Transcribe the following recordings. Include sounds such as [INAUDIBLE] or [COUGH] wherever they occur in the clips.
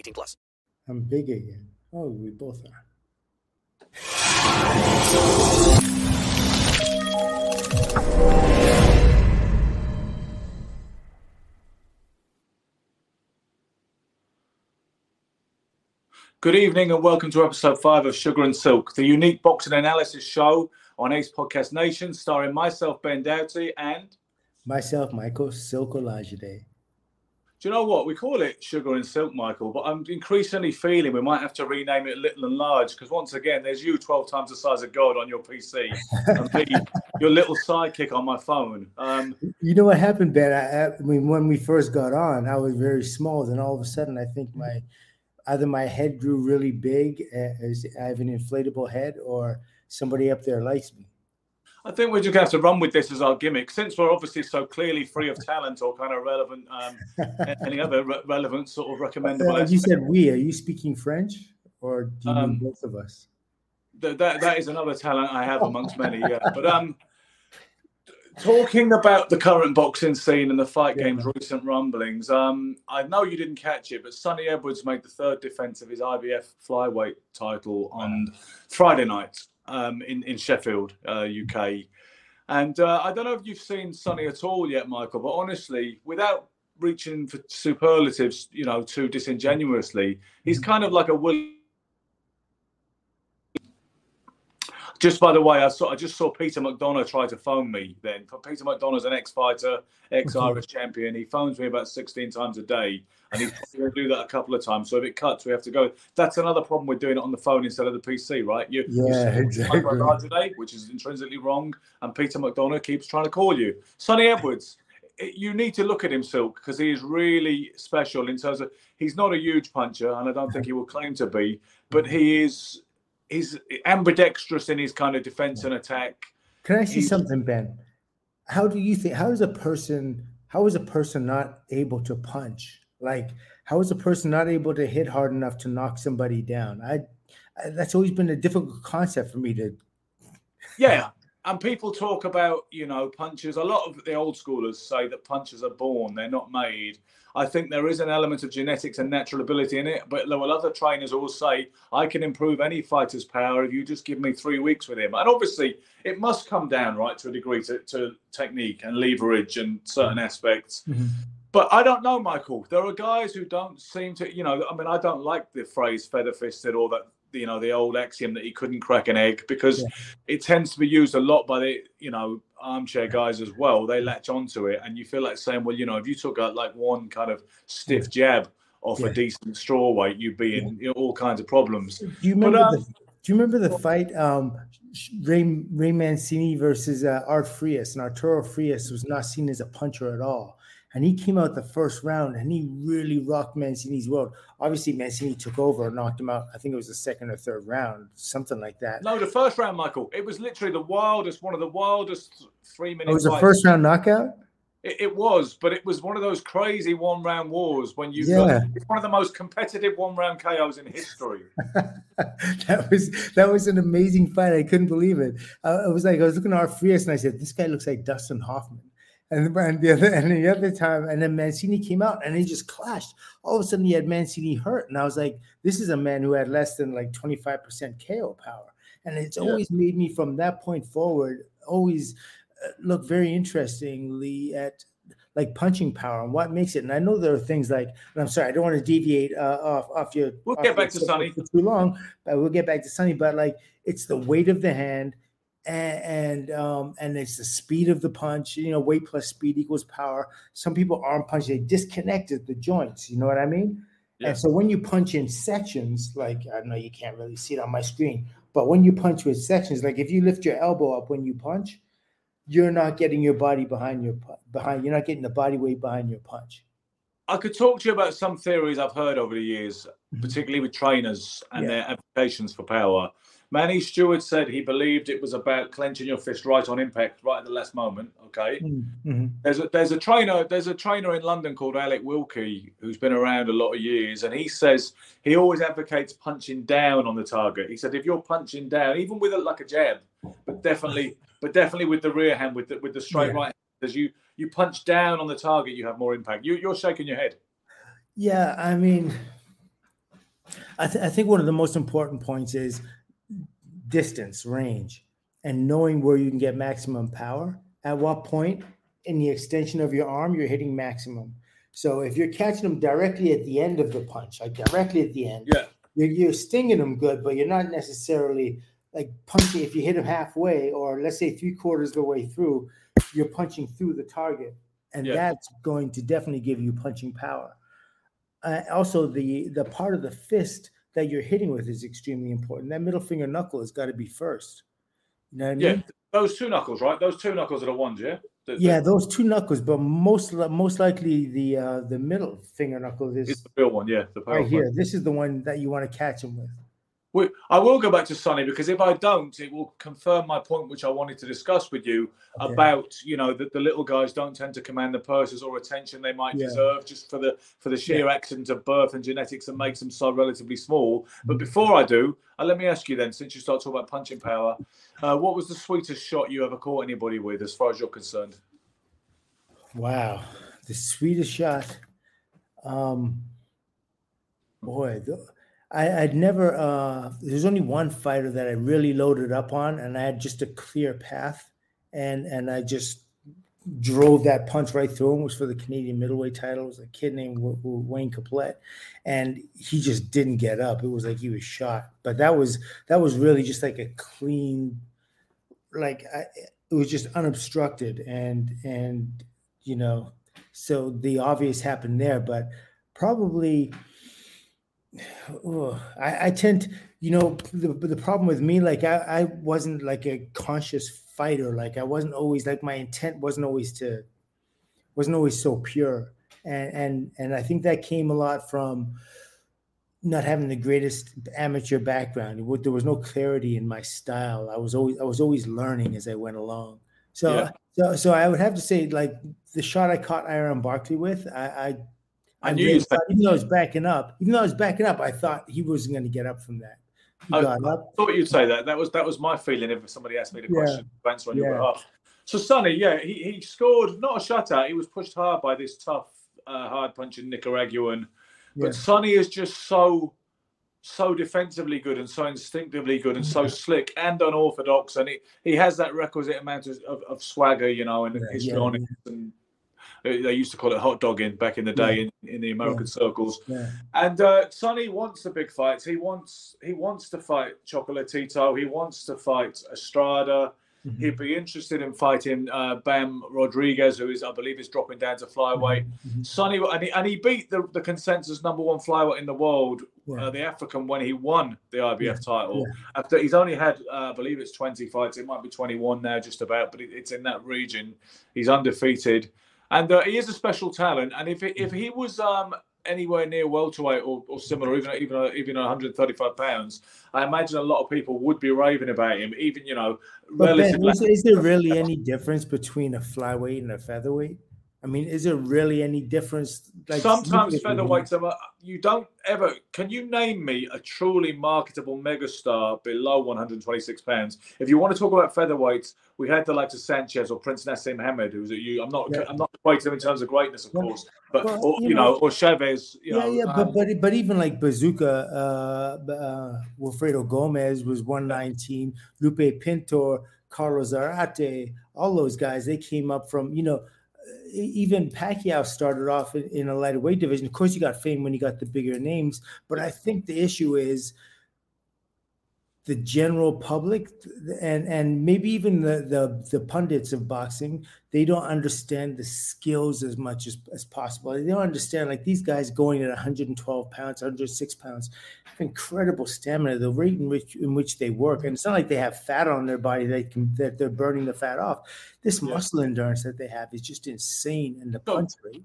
18 plus. I'm big again. Oh, we both are. Good evening and welcome to episode five of Sugar and Silk, the unique boxing analysis show on Ace Podcast Nation, starring myself, Ben Doughty, and Myself, Michael Silk Olajide. Do you know what? We call it Sugar and Silk, Michael, but I'm increasingly feeling we might have to rename it Little and Large because once again, there's you 12 times the size of God on your PC and me, [LAUGHS] your little sidekick on my phone. Um, You know what happened, Ben? I, I mean, when we first got on, I was very small. Then all of a sudden, I think my either my head grew really big, uh, as I have an inflatable head, or somebody up there likes me. I think we're just going to have to run with this as our gimmick, since we're obviously so clearly free of talent or kind of relevant, um, any other re- relevant sort of recommendable. Uh, you said we. Are you speaking French, or do you mean Um, both of us? Th- that that is another talent I have amongst many. Yeah, [LAUGHS] but um, talking about the current boxing scene and the fight Yeah. game's recent rumblings. Um, I know you didn't catch it, but Sunny Edwards made the third defense of his IBF flyweight title on Friday night um, in in Sheffield, uh, UK. And uh, I don't know if you've seen Sunny at all yet, Michael. But honestly, without reaching for superlatives, you know, too disingenuously, he's kind of like a Will. Just by the way, I saw I just saw Peter McDonough try to phone me. Then Peter McDonough's an ex-fighter, ex-Irish champion. He phones me about 16 times a day, and he's probably going to do that a couple of times. So if it cuts, we have to go. That's another problem with doing it on the phone instead of the PC, right? You, you Yeah, see exactly. Today, which is intrinsically wrong, and Peter McDonough keeps trying to call you. Sunny Edwards, you need to look at him, Silk, because he is really special in terms of he's not a huge puncher, and I don't think he will claim to be, but he is he's ambidextrous in his kind of defense and attack. Can I say he's- something, Ben? How do you think? How is a person? How is a person not able to punch? Like, how is a person not able to hit hard enough to knock somebody down? I, I that's always been a difficult concept for me to. Yeah. [LAUGHS] And people talk about, you know, punches. A lot of the old schoolers say that punches are born, they're not made. I think there is an element of genetics and natural ability in it, but there will other trainers all say, I can improve any fighter's power if you just give me three weeks with him. And obviously, it must come down, right, to a degree to, to technique and leverage and certain mm-hmm. aspects. Mm-hmm. But I don't know, Michael. There are guys who don't seem to, you know, I mean, I don't like the phrase feather fisted or that, you know, the old axiom that he couldn't crack an egg because it tends to be used a lot by the, you know, armchair guys as well. They latch onto it and you feel like saying, well, you know, if you took out like one kind of stiff jab off Yeah. a decent straw weight, you'd be in you know, all kinds of problems. Do you But, remember? um, the, do you remember the fight? Um, Ray Ray Mancini versus uh, Art Frias, and Arturo Frias was not seen as a puncher at all. And he came out the first round and he really rocked Mancini's world. Obviously, Mancini took over and knocked him out. I think it was the second or third round, something like that. No, the first round, Michael, it was literally the wildest, one of the wildest three minutes. It was a first round knockout. It, it was, but it was one of those crazy one round wars when you Yeah. got it's one of the most competitive one round KOs in history. [LAUGHS] that was that was an amazing fight. I couldn't believe it. Uh, it was like I was looking at Art Frias and I said, "This guy looks like Dustin Hoffman." And, and the other and the other time, and then Mancini came out and he just clashed. All of a sudden, he had Mancini hurt, and I was like, "This is a man who had less than like twenty five percent KO power." And it's Yeah. always made me from that point forward always uh, look very interestingly at like punching power and what makes it. And I know there are things like, and I'm sorry, I don't want to deviate uh, off off your. We'll off get back to Sunny for too long, but we'll get back to Sunny. But like, it's the weight of the hand, and and, um, and it's the speed of the punch. You know, weight plus speed equals power. Some people arm punch; they disconnected the joints. You know what I mean? Yeah. And so when you punch in sections, like I know you can't really see it on my screen, but when you punch with sections, like if you lift your elbow up when you punch, you're not getting your body behind your behind. You're not getting the body weight behind your punch. I could talk to you about some theories I've heard over the years, Mhm. particularly with trainers and Yeah. their applications for power. Manny Steward said he believed it was about clenching your fist right on impact, right at the last moment. Okay. Mhm. There's a there's a trainer there's a trainer in London called Alec Wilkie who's been around a lot of years, and he says he always advocates punching down on the target. He said if you're punching down, even with a, like a jab, but definitely but definitely with the rear hand with the with the straight Yeah. right, as you you punch down on the target, you have more impact. You you're shaking your head. Yeah, I mean, I, th- I think one of the most important points is distance, range, and knowing where you can get maximum power. At what point in the extension of your arm you're hitting maximum. So if you're catching them directly at the end of the punch, like directly at the end, Yeah. you're, you're stinging them good, but you're not necessarily like punching. If you hit them halfway, or let's say three quarters of the way through, you're punching through the target, and Yeah. that's going to definitely give you punching power. Uh, also, the the part of the fist that you're hitting with is extremely important. That middle finger knuckle has got to be first. You know what I mean? Yeah, those two knuckles, right? Those two knuckles are the ones, yeah. The- the- Yeah, those two knuckles, but most most likely the uh, the middle finger knuckle is it's the real one, yeah. The right here. This is the one that you want to catch him with. We, I will go back to Sunny because if I don't, it will confirm my point, which I wanted to discuss with you Okay. about you know that the little guys don't tend to command the purses or attention they might Yeah. deserve just for the for the sheer accident of birth and genetics that makes them so relatively small. But before I do, uh, let me ask you then, since you start talking about punching power, uh, what was the sweetest shot you ever caught anybody with, as far as you're concerned? Wow, the sweetest shot. Um, boy, the, I, I'd never. Uh, there's only one fighter that I really loaded up on, and I had just a clear path, and and I just drove that punch right through him. It was for the Canadian middleweight title. It was a kid named Wayne Caplet, and he just didn't get up. It was like he was shot. But that was that was really just like a clean, like I, it was just unobstructed, and and you know, so the obvious happened there. But probably, oh, I, I tend, you know, the the problem with me, like I, I wasn't like a conscious fighter. Like I wasn't always like my intent wasn't always to wasn't always so pure. And and and I think that came a lot from not having the greatest amateur background. It There was no clarity in my style. I was always I was always learning as I went along. So Yeah. so so I would have to say like the shot I caught Iran Barkley with, I I, I knew really thought, even though I was backing up, even though I was backing up, I thought he wasn't going to get up from that. He I- got up. thought you'd say that. That was that was my feeling if somebody asked me the Yeah. question to answer on your behalf. So Sunny, yeah, he, he scored not a shutout. He was pushed hard by this tough, uh, hard punching Nicaraguan. But Yeah. Sunny is just so so defensively good and so instinctively good and so slick and unorthodox, and he, he has that requisite amount of, of, swagger, you know, and Yeah, his yeah, honest and they used to call it hot dogging back in the day in, in the American circles. Yeah. And uh, Sunny wants the big fights. He wants he wants to fight Chocolatito. He wants to fight Estrada. Mm-hmm. He'd be interested in fighting uh, Bam Rodriguez, who is I believe is dropping down to flyweight. Mhm. Sunny and he, and he beat the, the consensus number one flyweight in the world, Yeah. uh, the African, when he won the IBF Yeah, title. yeah. After he's only had, uh, I believe it's twenty fights. It might be twenty one now, just about, but it, it's in that region. He's undefeated, and uh, he is a special talent. And if if he was um, anywhere near welterweight or, or similar, even even uh, even 135 pounds, I imagine a lot of people would be raving about him. Even you know, Ben, is, is there really any difference between a flyweight and a featherweight? I mean, is there really any difference? Like Sometimes featherweights are. You don't ever. Can you name me a truly marketable megastar below 126 pounds? If you want to talk about featherweights, we had the likes of Sanchez or Prince Naseem Hamed, who's at you. I'm not. Yeah. I'm not equating them in terms of greatness, of course, but well, or, you, know, know, or Chavez. You yeah, know, yeah, um, but but but even like Bazooka, uh, uh, Wilfredo Gomez was 119. Lupe Pintor, Carlos Zarate, all those guys. They came up from you know even Pacquiao started off in, in a lighter weight division. Of course, you got fame when you got the bigger names, but I think the issue is the general public and and maybe even the, the the pundits of boxing they don't understand the skills as much as, as possible. They don't understand like these guys going at 112 pounds 106 pounds have incredible stamina the rate in which in which they work. And it's not like they have fat on their body they can that they're burning the fat off. This yeah. muscle endurance that they have is just insane in the punch rate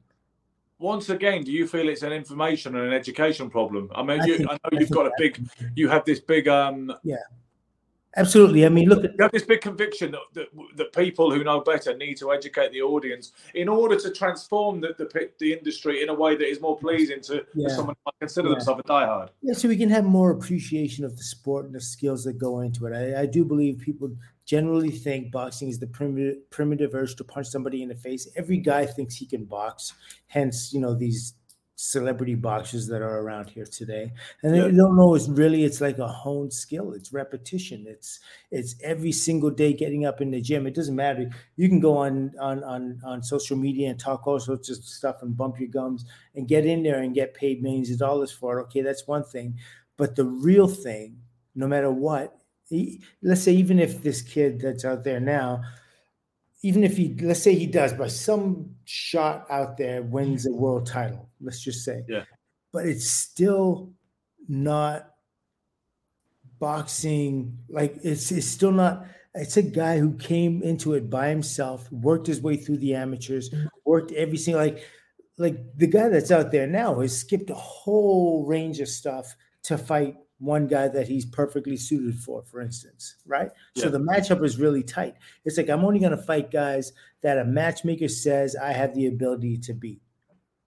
once again, do you feel it's an information and an education problem? I mean, I, you, think, I know you've got a big, you have this big, um, yeah, absolutely. I mean, look, you have this big conviction that, that, that people who know better need to educate the audience in order to transform the the, the industry in a way that is more pleasing to, yeah. to someone who might consider yeah. themselves a diehard. Yeah, so we can have more appreciation of the sport and the skills that go into it. I, I do believe people generally think boxing is the primitive, primitive urge to punch somebody in the face. Every guy thinks he can box, hence, you know, these celebrity boxers that are around here today. And yeah. they don't know it's really it's like a honed skill. It's repetition. It's it's every single day getting up in the gym. It doesn't matter. You can go on on on, on social media and talk all sorts of stuff and bump your gums and get in there and get paid millions of dollars for it. Okay that's one thing. But the real thing no matter what he, let's say even if this kid that's out there now even if he let's say he does by some shot out there wins a world title let's just say yeah but it's still not boxing like it's it's still not it's a guy who came into it by himself worked his way through the amateurs worked every single like like the guy that's out there now has skipped a whole range of stuff to fight one guy that he's perfectly suited for, for instance, right? Yeah. So the matchup is really tight. It's like I'm only going to fight guys that a matchmaker says I have the ability to beat.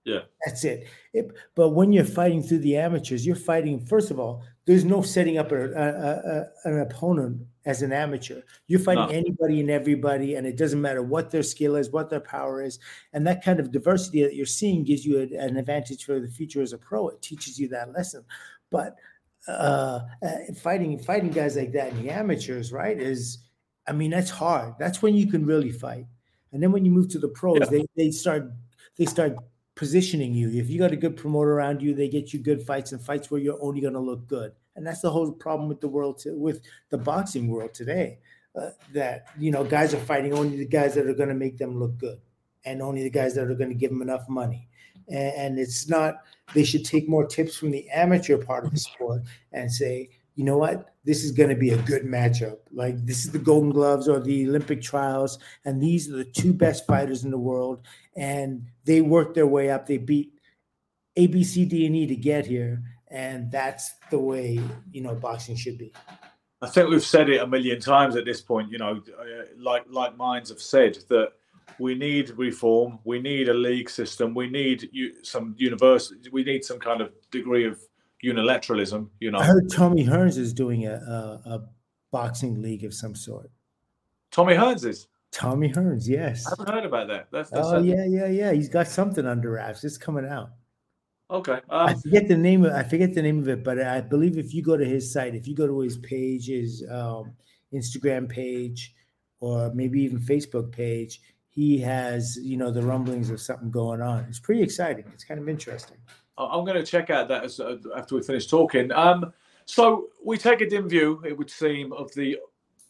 Yeah, that's it. it. But when you're fighting through the amateurs, you're fighting. First of all, there's no setting up a, a, a, an opponent as an amateur. You're fighting no. anybody and everybody, and it doesn't matter what their skill is, what their power is, and that kind of diversity that you're seeing gives you an advantage for the future as a pro. It teaches you that lesson. But uh, uh, fighting fighting guys like that in the amateurs, right? Is I mean that's hard. That's when you can really fight. And then when you move to the pros, yeah. they they start they start positioning you. If you got a good promoter around you, they get you good fights and fights where you're only going to look good. And that's the whole problem with the world to, with the boxing world today. Uh, that you know guys are fighting only the guys that are going to make them look good, and only the guys that are going to give them enough money. And, and it's not they should take more tips from the amateur part of the sport and say, you know what, this is going to be a good matchup. Like this is the Golden Gloves or the Olympic trials, and these are the two best fighters in the world, and they worked their way up. They beat A, B, C, D, and E to get here, and that's the way you know boxing should be. I think we've said it a million times at this point. You know, uh, like like minds have said that we need reform. We need a league system. We need some university. We need some kind of degree of unilateralism. You know, I heard Tommy Hearns is doing a, a, a boxing league of some sort. Tommy Hearns is. Tommy Hearns, yes. I haven't heard about that. That's, that's oh yeah, yeah, yeah. He's got something under wraps. It's coming out. Okay. Um, I forget the name of I forget the name of it, but I believe if you go to his site, if you go to his page, his um, Instagram page, or maybe even Facebook page, he has, you know, the rumblings of something going on. It's pretty exciting. It's kind of interesting. I'm going to check out that as, uh, after we finish talking. Um, so we take a dim view, it would seem, of the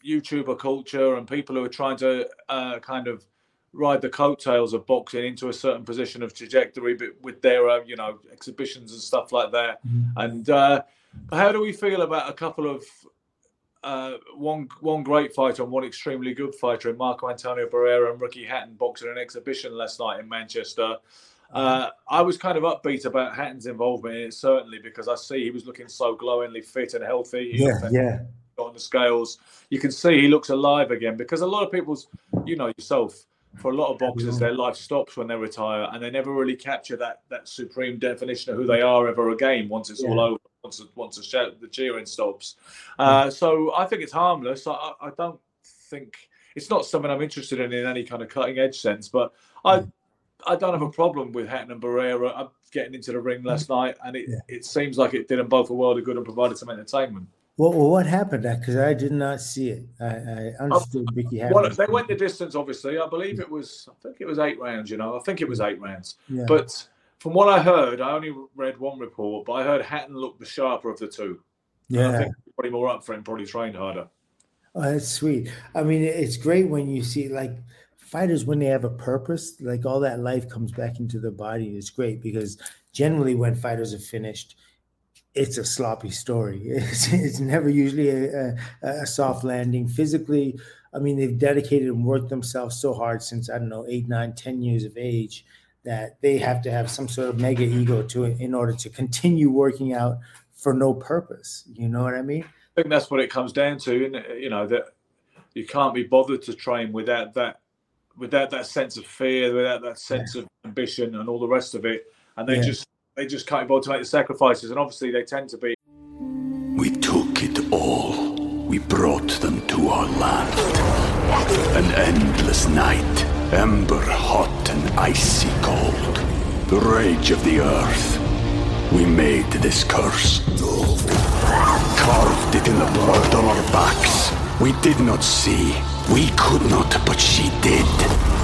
YouTuber culture and people who are trying to uh, kind of ride the coattails of boxing into a certain position of trajectory, but with their, uh, you know, exhibitions and stuff like that. Mm-hmm. And uh, how do we feel about a couple of uh, one one great fighter and one extremely good fighter in Marco Antonio Barrera and Ricky Hatton boxing an exhibition last night in Manchester. Uh, I was kind of upbeat about Hatton's involvement in it, certainly because I see he was looking so glowingly fit and healthy. He yeah, yeah. On the scales, you can see he looks alive again because a lot of people's, you know, yourself, for a lot of boxers, their life stops when they retire, and they never really capture that that supreme definition of who they are ever again once it's all over, once once the, shout, the cheering stops. Uh, so I think it's harmless. I, I I don't think it's not something I'm interested in in any kind of cutting edge sense, but I. I don't have a problem with Hatton and Barrera uh, uh, getting into the ring last mm. night, and it, it seems like it did them both a world of good and provided some entertainment. Well, well what happened? Uh, because I did not see it. I, I understood oh, Vicky Well, they went the distance, obviously. I believe it was, I think it was eight rounds, you know. I think it was mm. eight rounds. Yeah. But from what I heard, I only read one report, but I heard Hatton looked the sharper of the two. And I Yeah. think probably more up for him, probably trained harder. Oh, that's sweet. I mean, it's great when you see like fighters when they have a purpose, like all that life comes back into their body. It's great because generally when fighters are finished, it's a sloppy story. [LAUGHS] It's, it's never usually a, a, a soft landing. Physically, I mean, they've dedicated and worked themselves so hard since I don't know eight, nine, ten years of age that they have to have some sort of mega ego to in order to continue working out for no purpose. You know what I mean? I think that's what it comes down to, and you know that you can't be bothered to train without that, without that sense of fear, without that sense of ambition, and all the rest of it. And they Yeah. just they just can't be bothered to make the sacrifices, and obviously they tend to be. We took it all. We brought them to our land. An endless night, ember hot and icy cold. The rage of the earth. We made this curse. Carved it in the blood on our backs. We did not see. We could not, but she did.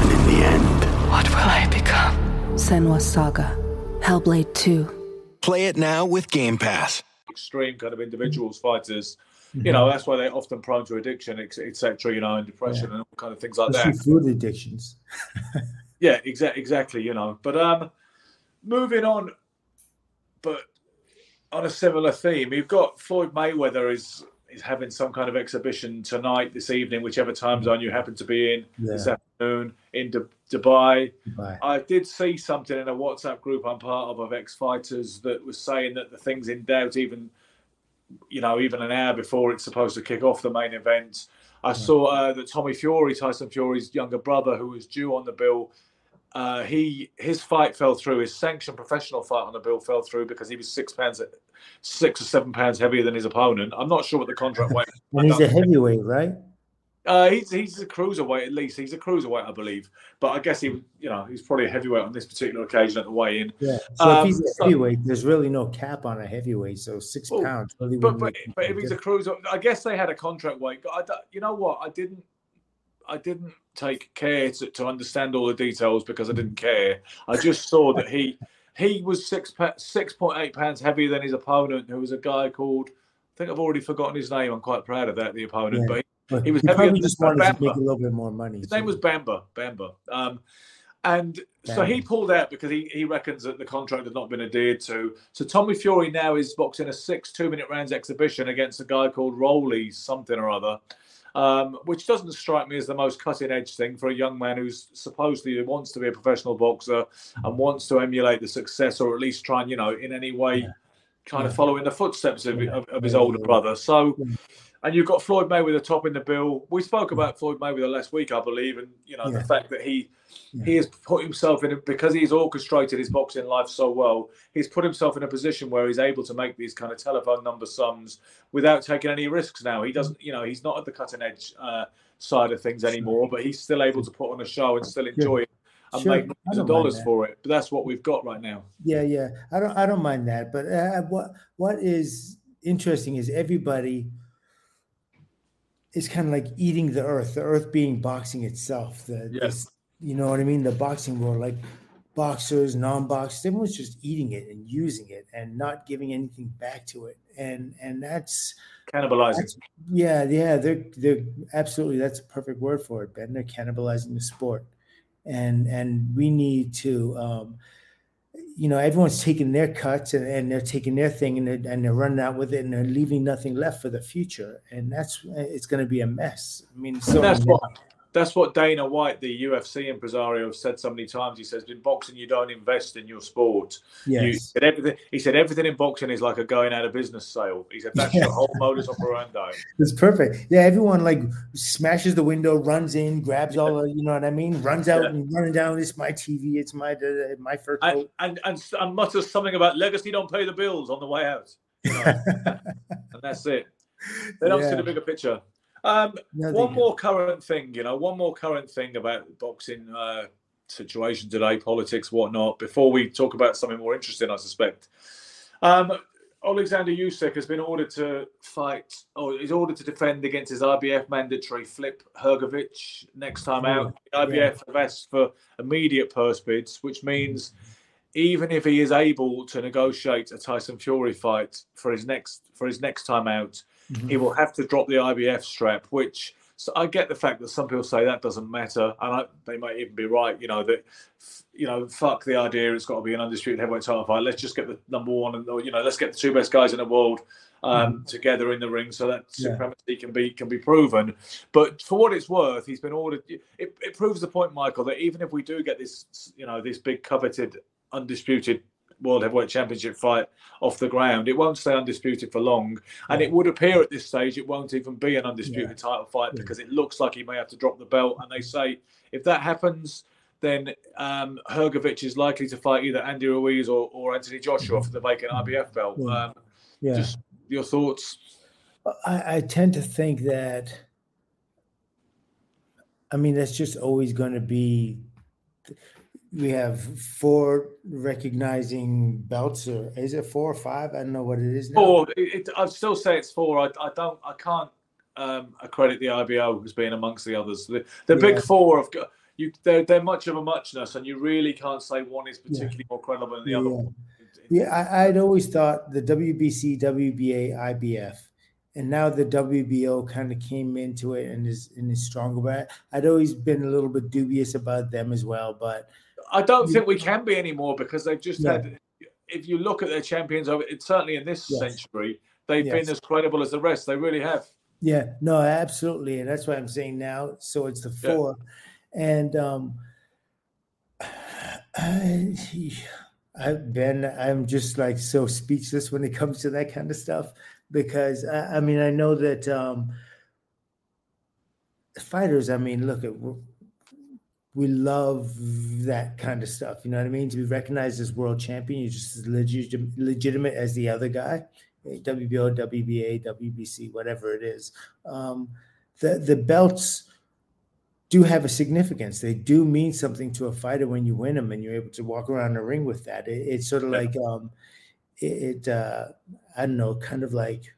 And in the end, What will I become? Senua's Saga. Hellblade 2. Play it now with Game Pass. extreme kind of individuals, fighters. Mm-hmm. You know, that's why they're often prone to addiction, etc. You know, and depression and all kind of things like Especially that. food addictions. [LAUGHS] Yeah, exactly, exactly. You know, but um, moving on, but on a similar theme, you've got Floyd Mayweather is is having some kind of exhibition tonight, this evening, whichever time zone you happen to be in this afternoon in Du- Dubai. Bye. I did see something in a WhatsApp group I'm part of of ex-fighters that was saying that the thing's in doubt even, you know, even an hour before it's supposed to kick off the main event. I saw uh, that Tommy Fury, Tyson Fury's younger brother, who was due on the bill, uh, he his fight fell through. His sanctioned professional fight on the bill fell through because he was six pounds, six or seven pounds heavier than his opponent. I'm not sure what the contract weight. And he's a heavyweight, right? Uh, he's he's a cruiserweight at least. He's a cruiserweight, I believe. But I guess he, you know, he's probably a heavyweight on this particular occasion at the weigh-in. Yeah. So Um, if he's a so- heavyweight, there's really no cap on a heavyweight. So six Well, pounds really But but, but if he's a cruiser, I guess they had a contract weight. I, you know what? I didn't. I didn't take care to, to understand all the details because I didn't care. I just saw that he he was six six point eight pounds heavier than his opponent, who was a guy called. I think I've already forgotten his name. I'm quite proud of that. The opponent, Yeah. but he, he was he heavier than just wanted to make a little bit more money. His name was Bamba. Bamba. Um, and so he pulled out because he, he reckons that the contract had not been adhered to. So Tommy Fury now is boxing a six two minute rounds exhibition against a guy called Rowley something or other, um, which doesn't strike me as the most cutting edge thing for a young man who's supposedly wants to be a professional boxer and wants to emulate the success or at least try and you know in any way kind of Yeah. follow in the footsteps of, of, of his older brother. So. Yeah. And you've got Floyd Mayweather topping the top in the bill. We spoke about Floyd Mayweather last week, I believe, and you know Yeah. the fact that he Yeah. he has put himself in a, because he's orchestrated his boxing life so well. He's put himself in a position where he's able to make these kind of telephone number sums without taking any risks. Now he doesn't, you know, he's not at the cutting edge uh, side of things anymore, but he's still able to put on a show and still enjoy it and Sure. make millions of dollars for it. But that's what we've got right now. Yeah, yeah. I don't I don't mind that. But uh, what what is interesting is everybody is kind of like eating the earth, the earth being boxing itself. The Yes. this- you know what I mean? The boxing world, like boxers, non-boxers, everyone's just eating it and using it and not giving anything back to it. And and that's Cannibalizing. That's- yeah, yeah, they're they're absolutely that's a perfect word for it, Ben. They're cannibalizing the sport, and and we need to, um, you know, everyone's taking their cuts and, and they're taking their thing and they're, and they're running out with it and they're leaving nothing left for the future, and that's it's going to be a mess. I mean, so And that's what that's what Dana White, the UFC impresario, said so many times. He says, "In boxing, you don't invest in your sport. Yes. You, said everything." He said, "Everything in boxing is like a going out of business sale." He said, "That's the whole modus operandi." [LAUGHS] It's perfect. Yeah, everyone like smashes the window, runs in, grabs all the, you know what I mean, runs out Yeah. and running down. It's my TV. It's my uh, my fur and, coat. and, and, and mutters something about legacy don't pay the bills on the way out. You know, [LAUGHS] and that's it. They don't see the bigger picture. Um, No, one don't. more current thing, you know, one more current thing about the boxing uh, situation today, politics, whatnot. Before we talk about something more interesting, I suspect. Um, Alexander Usyk has been ordered to fight, or is ordered to defend against his IBF mandatory Filip Hrgovic next time out. The IBF have asked for immediate purse bids, which means even if he is able to negotiate a Tyson Fury fight for his next for his next time out, he will have to drop the IBF strap. Which so I get the fact that some people say that doesn't matter, and I, they might even be right. You know that you know fuck the idea. It's got to be an undisputed heavyweight title fight. Let's just get the number one, and or, you know let's get the two best guys in the world um, together in the ring so that Yeah. supremacy can be can be proven. But for what it's worth, he's been ordered. It, it proves the point, Michael, that even if we do get this, you know, this big coveted undisputed world heavyweight championship fight off the ground, it won't stay undisputed for long. And it would appear at this stage it won't even be an undisputed title fight because it looks like he may have to drop the belt. And they say if that happens. Then um, Hrgovic is likely to fight either Andy Ruiz or, or Anthony Joshua for the vacant IBF belt. Yeah. Um, Yeah. Just your thoughts? I, I tend to think that I mean that's just always going to be we have four recognizing belts or is it four or five? I don't know what it is now. Four. It, it, I'd still say it's four. I, I don't. I can't um, accredit the IBO as being amongst the others. The, the Yeah. big four have got you. They're, they're much of a muchness, and you really can't say one is particularly more credible than the other. Yeah. one. Yeah, I, I'd always thought the WBC, WBA, IBF, and now the WBO kind of came into it and is and is stronger. But I'd always been a little bit dubious about them as well. But I don't think we can be anymore because they've just Yeah. had. If you look at their champions certainly in this Yes. century, they've Yes. been as credible as the rest. They really have. Yeah, no, absolutely, and that's what I'm saying now. So it's the Yeah. four, and um, [SIGHS] I, I've been, I'm just like so speechless when it comes to that kind of stuff because I, I mean, I know that um, fighters. I mean, look at we love that kind of stuff. You know what I mean? To be recognized as world champion, you're just as legit, legitimate as the other guy. eh, WBO, WBA, WBC, whatever it is. Um, the the belts do have a significance. They do mean something to a fighter when you win them, and you're able to walk around the ring with that. It, it's sort of Yeah. like um, it. it uh, I don't know, kind of like.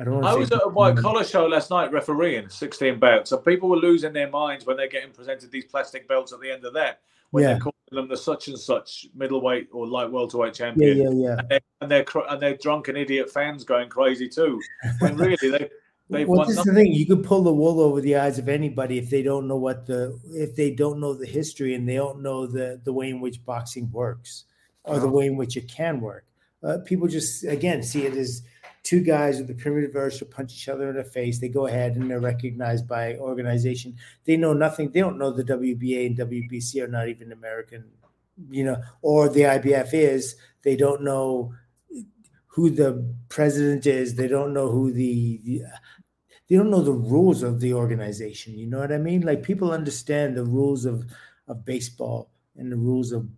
I don't. I was at a white collar show last night refereeing 16 belts, and people were losing their minds when they're getting presented these plastic belts at the end of that, when Yeah. they're calling them the such and such middleweight or light welterweight Yeah, champion. yeah, yeah. And they're, and they're cr- and they're drunken idiot fans going crazy too. When [LAUGHS] really they they've well, this is the thing. You can pull the wool over the eyes of anybody if they don't know what the if they don't know the history and they don't know the the way in which boxing works or the way in which it can work. Uh, people just again see it as two guys with the primitive urge to punch each other in the face. They go ahead and they're recognized by organization. They know nothing. They don't know the WBA and WBC are not even American, you know, or the IBF is. They don't know who the president is. They don't know who the, the they don't know the rules of the organization. You know what I mean? Like people understand the rules of of baseball and the rules of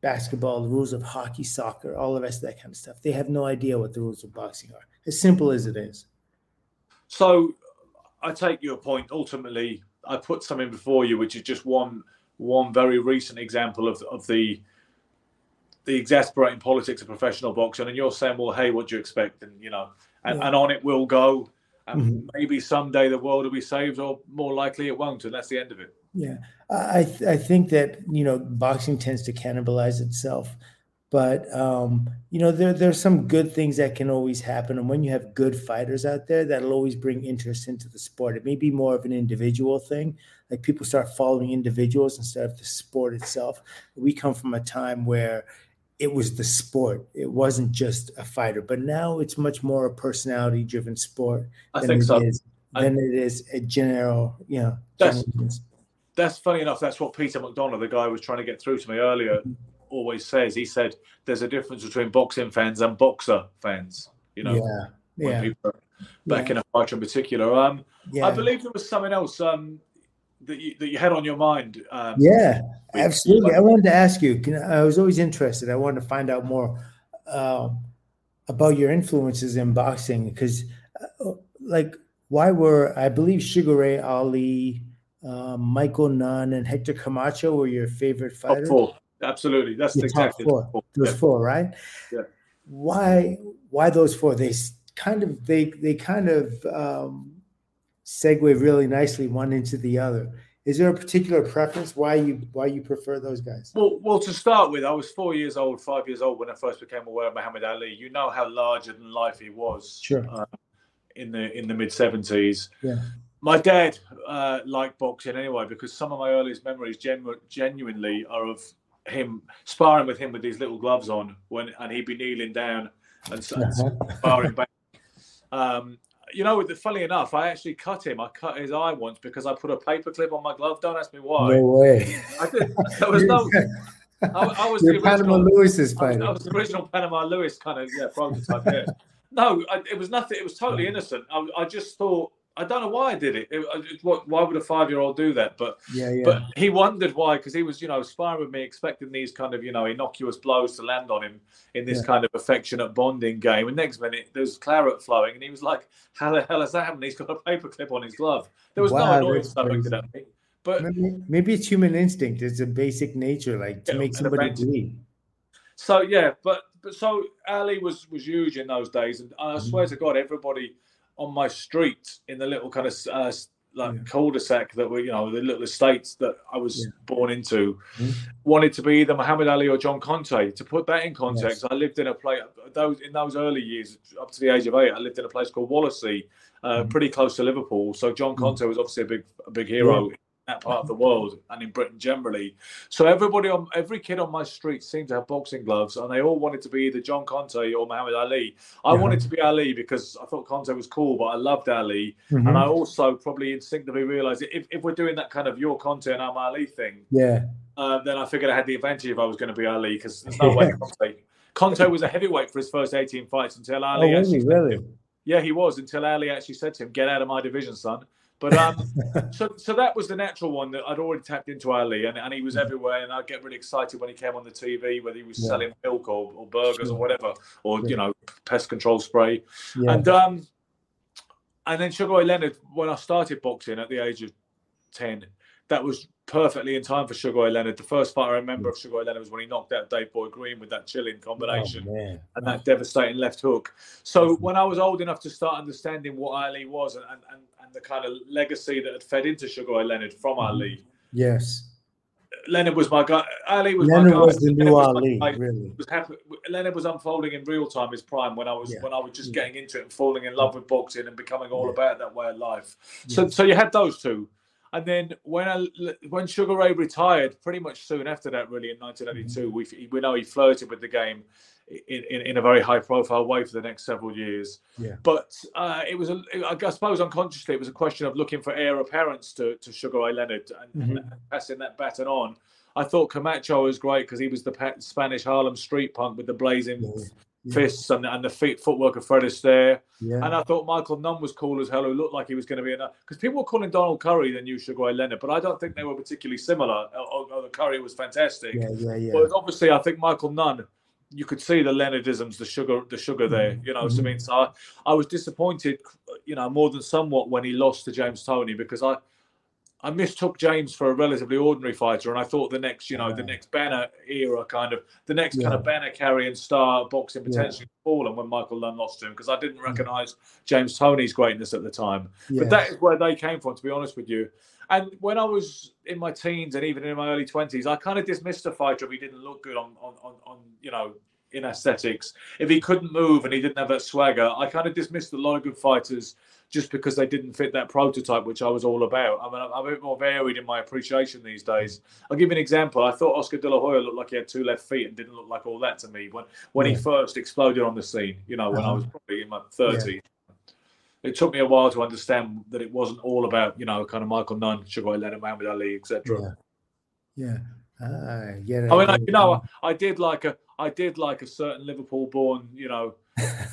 basketball, the rules of hockey, soccer, all the rest of that kind of stuff. They have no idea what the rules of boxing are. As simple as it is. So I take your point. Ultimately, I put something before you, which is just one one very recent example of of the the exasperating politics of professional boxing. And you're saying, well, hey, what do you expect? And you know, and, Yeah. and on it will go. And Mhm. maybe someday the world will be saved, or more likely it won't, and that's the end of it. Yeah, I th- I think that you know boxing tends to cannibalize itself, but um, you know there there's some good things that can always happen, and when you have good fighters out there, that'll always bring interest into the sport. It may be more of an individual thing, like people start following individuals instead of the sport itself. We come from a time where it was the sport; it wasn't just a fighter, but now it's much more a personality-driven sport. I than think it so. is- than it is a general, you know. General- That's funny enough. That's what Peter McDonough, the guy who was trying to get through to me earlier, always says. He said there's a difference between boxing fans and boxer fans. You know, yeah, when yeah, people are back yeah, in a fight in particular. Um, yeah. I believe there was something else um, that you that you had on your mind. Um, Yeah, absolutely. I wanted to ask you. Can, I was always interested. I wanted to find out more um, about your influences in boxing because, uh, like, why were I believe Sugar Ray Ali, um, Michael Nunn, and Hector Camacho were your favorite top fighters? four. Absolutely, that's Your exactly top four. four. Those Yeah. four, right? Yeah. Why? Why those four? They kind of they they kind of um, segue really nicely one into the other. Is there a particular preference why you why you prefer those guys? Well, well, to start with, I was four years old, five years old when I first became aware of Muhammad Ali. You know how larger than life he was. Sure. uh, in the in the mid seventies. Yeah. My dad uh, liked boxing anyway because some of my earliest memories genu- genuinely are of him sparring with him with these little gloves on when and he'd be kneeling down and, [LAUGHS] sparring back. Um, you know, funny enough, I actually cut him. I cut his eye once because I put a paperclip on my glove. Don't ask me why. No way. I did. There was no. [LAUGHS] I, I was the You're Panama original. Lewis's I was, fighter. I was the original Panama Lewis kind of yeah prototype. Yeah. no, I, it was nothing. It was totally innocent. I, I just thought I don't know why I did it. it, it what, why would a five year old do that? But yeah, yeah. but he wondered why because he was you know sparring with me, expecting these kind of you know innocuous blows to land on him in this Yeah. kind of affectionate bonding game. And next minute there's claret flowing, and he was like, "How the hell has that happened?" He's got a paperclip on his glove. There was Wow, no annoyance directed at me. But maybe, maybe it's human instinct. It's a basic nature, like to make somebody bleed. So yeah, but but so Ali was was huge in those days, and I Mm-hmm. swear to God, everybody on my street in the little kind of uh, like Yeah. cul-de-sac that were you know the little estates that I was Yeah. born into Mhm. wanted to be either Muhammad Ali or John Conteh. To put that in context, I lived in a place those in those early years up to the age of eight. I lived in a place called Wallasey, uh, Mhm. pretty close to Liverpool. So John Mhm. Conteh was obviously a big a big hero. in That part of the world and in Britain generally, so everybody on every kid on my street seemed to have boxing gloves, and they all wanted to be either John Conteh or Muhammad Ali. I Yeah. wanted to be Ali because I thought Conteh was cool, but I loved Ali, Mhm. and I also probably instinctively realised if, if we're doing that kind of your Conteh and I'm Ali thing, Yeah, uh, then I figured I had the advantage if I was going to be Ali because there's no [LAUGHS] way Conteh. Conteh was a heavyweight for his first 18 fights until oh, Ali. was actually he said to really? yeah, he was until Ali actually said to him, "Get out of my division, son." But um, so so that was the natural one that I'd already tapped into Ali, and, and he was everywhere, and I'd get really excited when he came on the TV, whether he was Yeah. selling milk or, or burgers Sure. or whatever, or Yeah. you know, pest control spray. Yeah, And um, and then Sugar Ray Leonard, when I started boxing at the age of ten, that was perfectly in time for Sugar Leonard. The first fight I remember of Sugar Leonard was when he knocked out Dave Boy Green with that chilling combination Oh, and that devastating left hook. So when I was old enough to start understanding what Ali was and, and, and, the kind of legacy that had fed into Sugar Leonard from Mm-hmm. Ali, Yes, Leonard was my guy. Ali was my guy. was the Leonard new was Ali, really. Was. Leonard was unfolding in real time his prime when I was Yeah. when I was just Yeah. getting into it and falling in love with boxing and becoming all Yeah. about that way of life. So so you had those two. And then when I, when Sugar Ray retired, pretty much soon after that, really in 1982, we we know he flirted with the game in, in, in a very high profile way for the next several years. Yeah. But uh, it was, a, I suppose, unconsciously, it was a question of looking for heir apparents to, to Sugar Ray Leonard and, and Mm-hmm. passing that baton on. I thought Camacho was great because he was the Spanish Harlem street punk with the blazing Yeah. Yeah. fists and, and the feet, footwork of Fred Astaire. yeah, And I thought Michael Nunn was cool as hell, who looked like he was going to be enough. Because people were calling Donald Curry the new Sugar Ray Leonard, but I don't think they were particularly similar. Uh, uh, although the Curry was fantastic. yeah, yeah, yeah. But obviously, I think Michael Nunn, you could see the Leonardisms, the sugar, the sugar there. Mm-hmm. You know, so I mean, mm-hmm. so I, I was disappointed, you know, more than somewhat when he lost to James Toney because I, I mistook James for a relatively ordinary fighter, and I thought the next, you know, the next banner era kind of, the next kind of banner carrying star boxing Yeah. potentially fallen when Michael Nunn lost to him because I didn't mm. recognise James Toney's greatness at the time. yeah. But that is where they came from, to be honest with you. And when I was in my teens and even in my early twenties, I kind of dismissed a fighter if he didn't look good on, on, on, on you know, in aesthetics. If he couldn't move and he didn't have that swagger, I kind of dismissed a lot of good fighters just because they didn't fit that prototype, which I was all about. I mean, I'm I'm a bit more varied in my appreciation these days. I'll give you an example. I thought Oscar De La Hoya looked like he had two left feet and didn't look like all that to me when, when he first exploded on the scene, you know, when I Uh-huh. was probably in my 30s. it took me a while to understand that it wasn't all about you know kind of Michael Nunn, Sugar Leonard, Muhammad Ali, etc. Yeah. I get it. I mean, I, you know, I, I did like a, I did like a certain Liverpool-born, you know,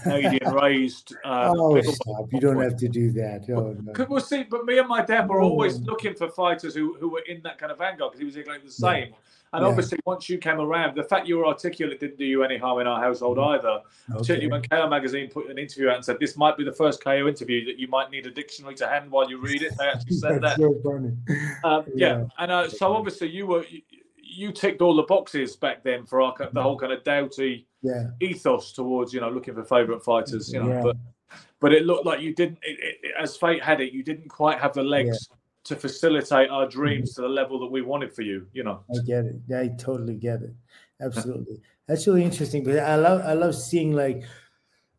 Canadian-raised. [LAUGHS] Uh, oh, stop. You don't have to do that. Oh, no. Could- Well, see, but me and my dad were always Oh. looking for fighters who, who were in that kind of vanguard because he was exactly the same. And Yeah. obviously, once you came around, the fact you were articulate didn't do you any harm in our household either. Particularly when KO magazine put an interview out and said this might be the first KO interview that you might need a dictionary to hand while you read it. They actually said [LAUGHS] that. so funny. Um, yeah. Yeah. and uh, so obviously you were you, you ticked all the boxes back then for our, the whole kind of doughty Yeah. ethos towards you know looking for favourite fighters. You know, Yeah. but but it looked like you didn't. It, it, as fate had it, you didn't quite have the legs to facilitate our dreams to the level that we wanted for you. You know. I get it. I totally get it. Absolutely. That's really interesting. But I love I love seeing like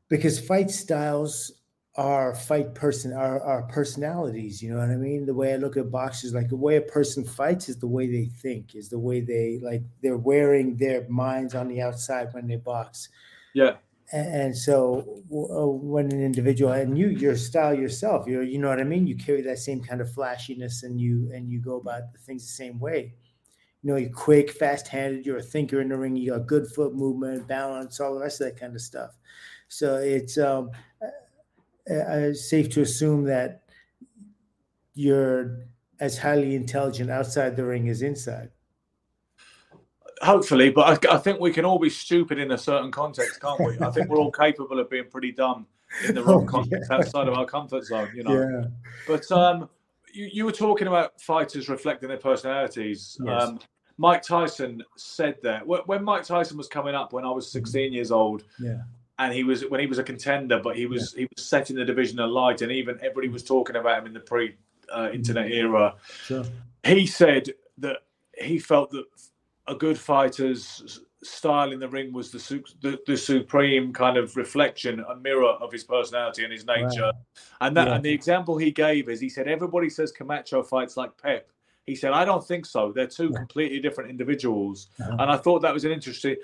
because fight styles are fight person our, are personalities, you know what I mean? The way I look at boxers, like the way a person fights is the way they think, is the way they like they're wearing their minds on the outside when they box. Yeah. And, so uh, when an individual and you your style yourself, you're you know what I mean? You carry that same kind of flashiness and you and you go about the things the same way you know, you're quick, fast handed, you're a thinker in the ring, you got good foot movement, balance, all the rest of that kind of stuff. So it's um, uh, uh, safe to assume that you're as highly intelligent outside the ring as inside. Hopefully, but I, I think we can all be stupid in a certain context, can't we? I think we're all [LAUGHS] capable of being pretty dumb in the wrong Oh, context yeah. outside of our comfort zone. You know. Yeah. But um, you, you were talking about fighters reflecting their personalities. Yes. Um, Mike Tyson said that when Mike Tyson was coming up when I was 16 years old, Yeah. And he was when he was a contender, but he was he was setting the division alight, and even everybody was talking about him in the pre-internet uh, era. Sure. He said that he felt that a good fighter's style in the ring was the, su- the the supreme kind of reflection, a mirror of his personality and his nature. Right. And that Yeah. and the example he gave is he said everybody says Camacho fights like Pep. He said, I don't think so. They're two completely different individuals. Uh-huh. And I thought that was an interesting.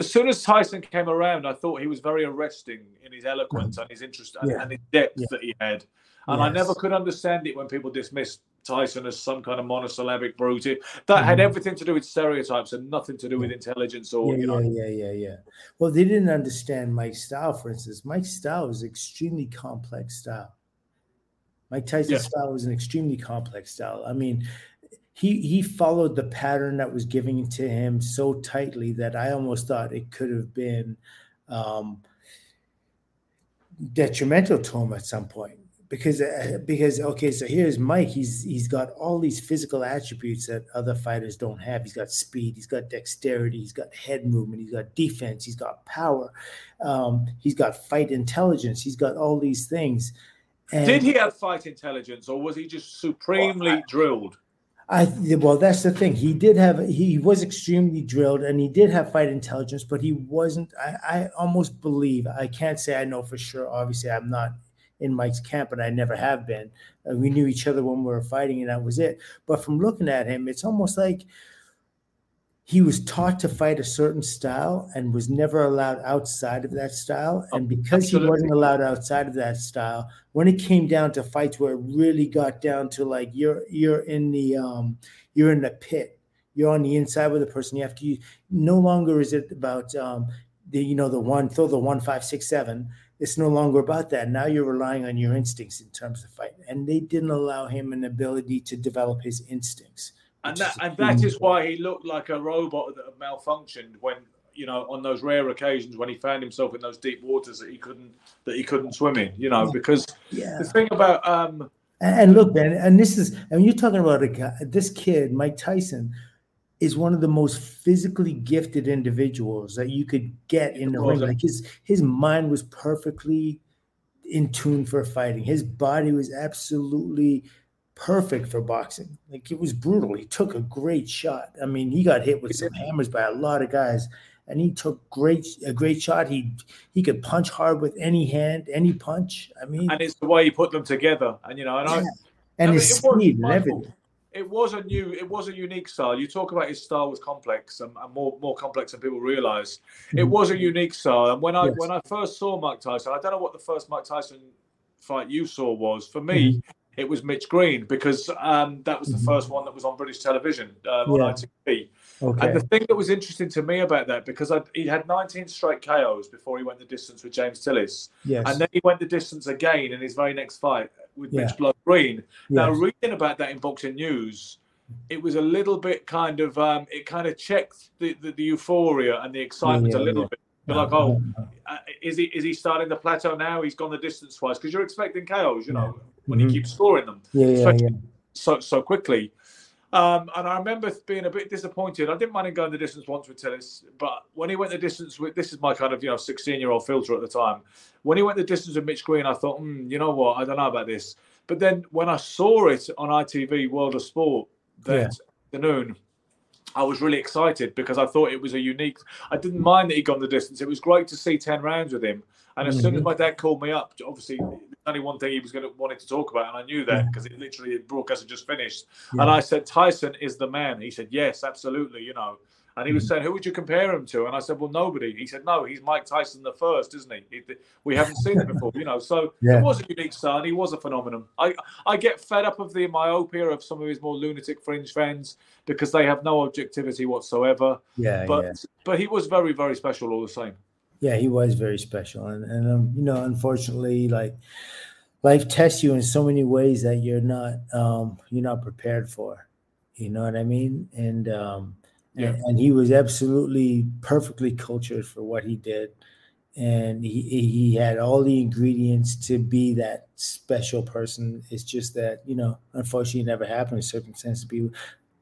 As soon as Tyson came around, I thought he was very arresting in his eloquence and his interest and, Yeah. and his depth Yeah. that he had. And I never could understand it when people dismissed Tyson as some kind of monosyllabic brute. That had Mhm. everything to do with stereotypes and nothing to do with intelligence or, Yeah, you know. yeah, yeah, yeah, yeah. Well, they didn't understand Mike's style, for instance. Mike's style was extremely complex style. Mike Tyson's Yeah. style was an extremely complex style. I mean, he he followed the pattern that was given to him so tightly that I almost thought it could have been um, detrimental to him at some point. Because uh, because okay, so here's Mike. He's he's got all these physical attributes that other fighters don't have. He's got speed. He's got dexterity. He's got head movement. He's got defense. He's got power. Um, he's got fight intelligence. He's got all these things. And Did he have fight intelligence or was he just supremely drilled? I well, that's the thing. He did have he was extremely drilled, and he did have fight intelligence, but he wasn't. I, I almost believe I can't say I know for sure. Obviously, I'm not in Mike's camp, and I never have been. Uh, we knew each other when we were fighting, and that was it. But from looking at him, it's almost like he was taught to fight a certain style and was never allowed outside of that style. And because absolutely. he wasn't allowed outside of that style, when it came down to fights where it really got down to like you're you're in the um you're in the pit, you're on the inside with the person. You have to use, no longer is it about um the you know the one throw the one five six seven. It's no longer about that. Now you're relying on your instincts in terms of fight, and they didn't allow him an ability to develop his instincts. And which that is and that is why he looked like a robot that had malfunctioned when you know on those rare occasions when he found himself in those deep waters that he couldn't that he couldn't swim in you know because Yeah. the thing about um And, and look, man, and this is, I mean, you're talking about a guy, this kid, Mike Tyson, is one of the most physically gifted individuals that you could get in the ring. Like his his mind was perfectly in tune for fighting. His body was absolutely perfect for boxing. Like it was brutal. He took a great shot. I mean, he got hit with some hammers by a lot of guys, and he took great a great shot. He he could punch hard with any hand, any punch. I mean, and it's the way he put them together and you know and I, and I his it was speed and everything. it was a new it was a unique style you talk about his style was complex and, and more more complex than people realize it Mhm. was a unique style and when i Yes. when i first saw mike tyson i don't know what the first mike tyson fight you saw was. For me, Mhm. It was Mitch Green because um, that was the Mhm. first one that was on British television uh, on Yeah. ITV. Okay. And the thing that was interesting to me about that, because I, he had 19 straight KOs before he went the distance with James Tillis, yes. and then he went the distance again in his very next fight with Yeah. Mitch Blood Green. Now, reading about that in Boxing News, it was a little bit kind of um, it kind of checked the, the, the euphoria and the excitement yeah, a little yeah. bit. You're like, oh, uh, is he is he starting the plateau now? He's gone the distance twice because you're expecting KOs, you know, when Mhm. he keeps scoring them yeah, yeah, yeah. so so quickly. Um, and I remember being a bit disappointed. I didn't mind him going the distance once with Tillis, but when he went the distance with this is my kind of you know 16 year old filter at the time. When he went the distance with Mitch Green, I thought, hmm, you know what, I don't know about this. But then when I saw it on ITV World of Sport that afternoon, I was really excited because I thought it was a unique. I didn't mind that he'd gone the distance. It was great to see 10 rounds with him. And as soon as Mhm. my dad called me up, obviously, only one thing he was going to wanted to talk about, and I knew that because it literally the broadcast had just finished. Yeah. And I said, Tyson is the man. He said, Yes, absolutely. You know, and he was saying, Who would you compare him to? And I said, Well, nobody. He said, No, he's Mike Tyson the first, isn't he? he we haven't seen him before, you know. So Yeah. it was a unique son. He was a phenomenon. I I get fed up of the myopia of some of his more lunatic fringe fans because they have no objectivity whatsoever. yeah, But yeah. but he was very very special all the same. Yeah, he was very special, and and um, you know, unfortunately, like life tests you in so many ways that you're not um, you're not prepared for. You know what I mean? And um, Yeah. and, he was absolutely perfectly cultured for what he did, and he he had all the ingredients to be that special person. It's just that you know, unfortunately, it never happened. Circumstances be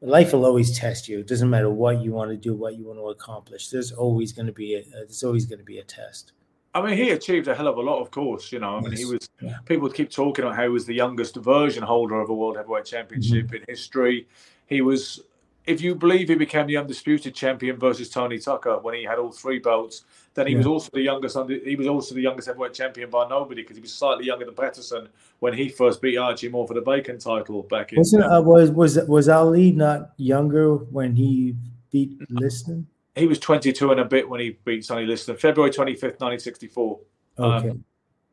life will always test you. It doesn't matter what you want to do, what you want to accomplish. There's always going to be a, there's always going to be a test. I mean, he achieved a hell of a lot, of course. You know, I mean, he was. Yeah. People keep talking about how he was the youngest version holder of a world heavyweight championship Mm-hmm. in history. He was, if you believe, he became the undisputed champion versus Tony Tucker when he had all three belts. Then he was also the youngest. He was also the youngest heavyweight champion by nobody because he was slightly younger than Patterson when he first beat Archie Moore for the Bacon title back in. Wasn't uh, was was was Ali not younger when he beat Liston? he was 22 and a bit when he beat Sonny Liston, February 25th, 1964. Okay, Um,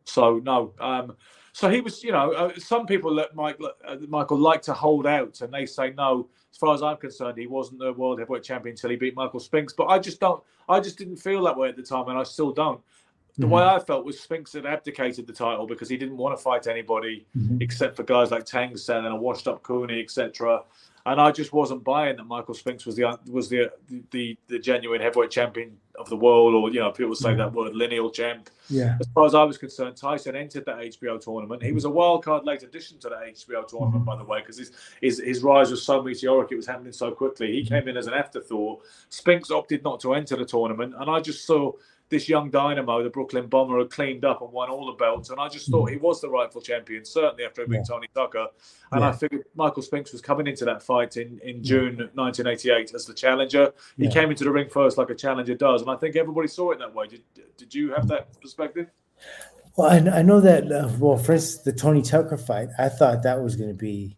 So no, um, so he was. You know, uh, some people Mike, uh, Michael like to hold out, and they say no. As far as I'm concerned, he wasn't the world heavyweight champion until he beat Michael Spinks. But I just don't. I just didn't feel that way at the time, and I still don't. The way I felt was Spinks had abdicated the title because he didn't want to fight anybody Mhm. except for guys like Tangstad and a washed-up Cooney, etc. And I just wasn't buying that Michael Spinks was the was the the the genuine heavyweight champion of the world, or you know, people say mm. that word lineal champ yeah, as far as I was concerned, Tyson entered that HBO tournament. He mm. was a wild card late addition to that HBO tournament, mm-hmm. by the way, because his, his his rise was so meteoric. It was happening so quickly. He mm-hmm. came in as an afterthought. Spinks opted not to enter the tournament, and I just saw this young dynamo, the Brooklyn Bomber, had cleaned up and won all the belts, and I just thought mm. he was the rightful champion, certainly after he beat Tony Tucker. And I figured Michael Spinks was coming into that fight in, in June 1988 as the challenger. He Yeah. came into the ring first, like a challenger does, and I think everybody saw it that way. Did, did you have that perspective? Well, I, I know that. Uh, well, for instance, the Tony Tucker fight, I thought that was going to be.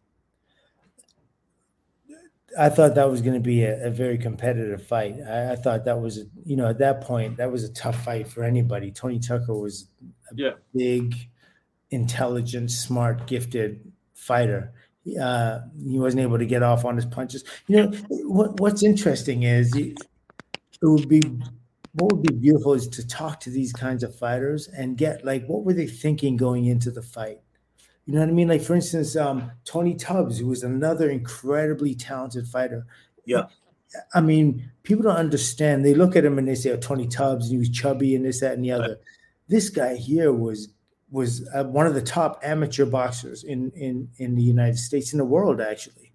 I thought that was going to be a, a very competitive fight. I, I thought that was, a, you know, at that point, that was a tough fight for anybody. Tony Tucker was a Yeah. big, intelligent, smart, gifted fighter. Uh, he wasn't able to get off on his punches. You know, what, what's interesting is it would be what would be beautiful is to talk to these kinds of fighters and get like what were they thinking going into the fight? You know what i mean? Like for instance um, tony tubbs who was another incredibly talented fighter. Yeah. i mean people don't understand. They look at him and they say oh, tony tubbs and he was chubby and this that and the other. This guy here was was uh, one of the top amateur boxers in in in the united states in the world actually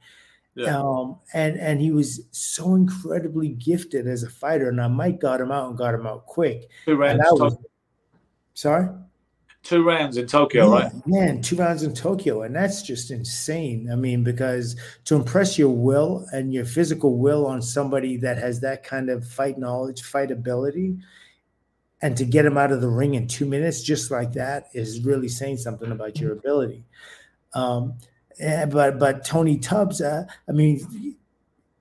Yeah. um, and and he was so incredibly gifted as a fighter. Now Mike got him out and got him out quick. Two rounds, was, sorry, two rounds in Tokyo, Yeah, right? Man, two rounds in Tokyo, and that's just insane. I mean, because to impress your will and your physical will on somebody that has that kind of fight knowledge, fight ability, and to get him out of the ring in two minutes just like that is really saying something about your ability. Um, but but Tony Tubbs, uh, I mean,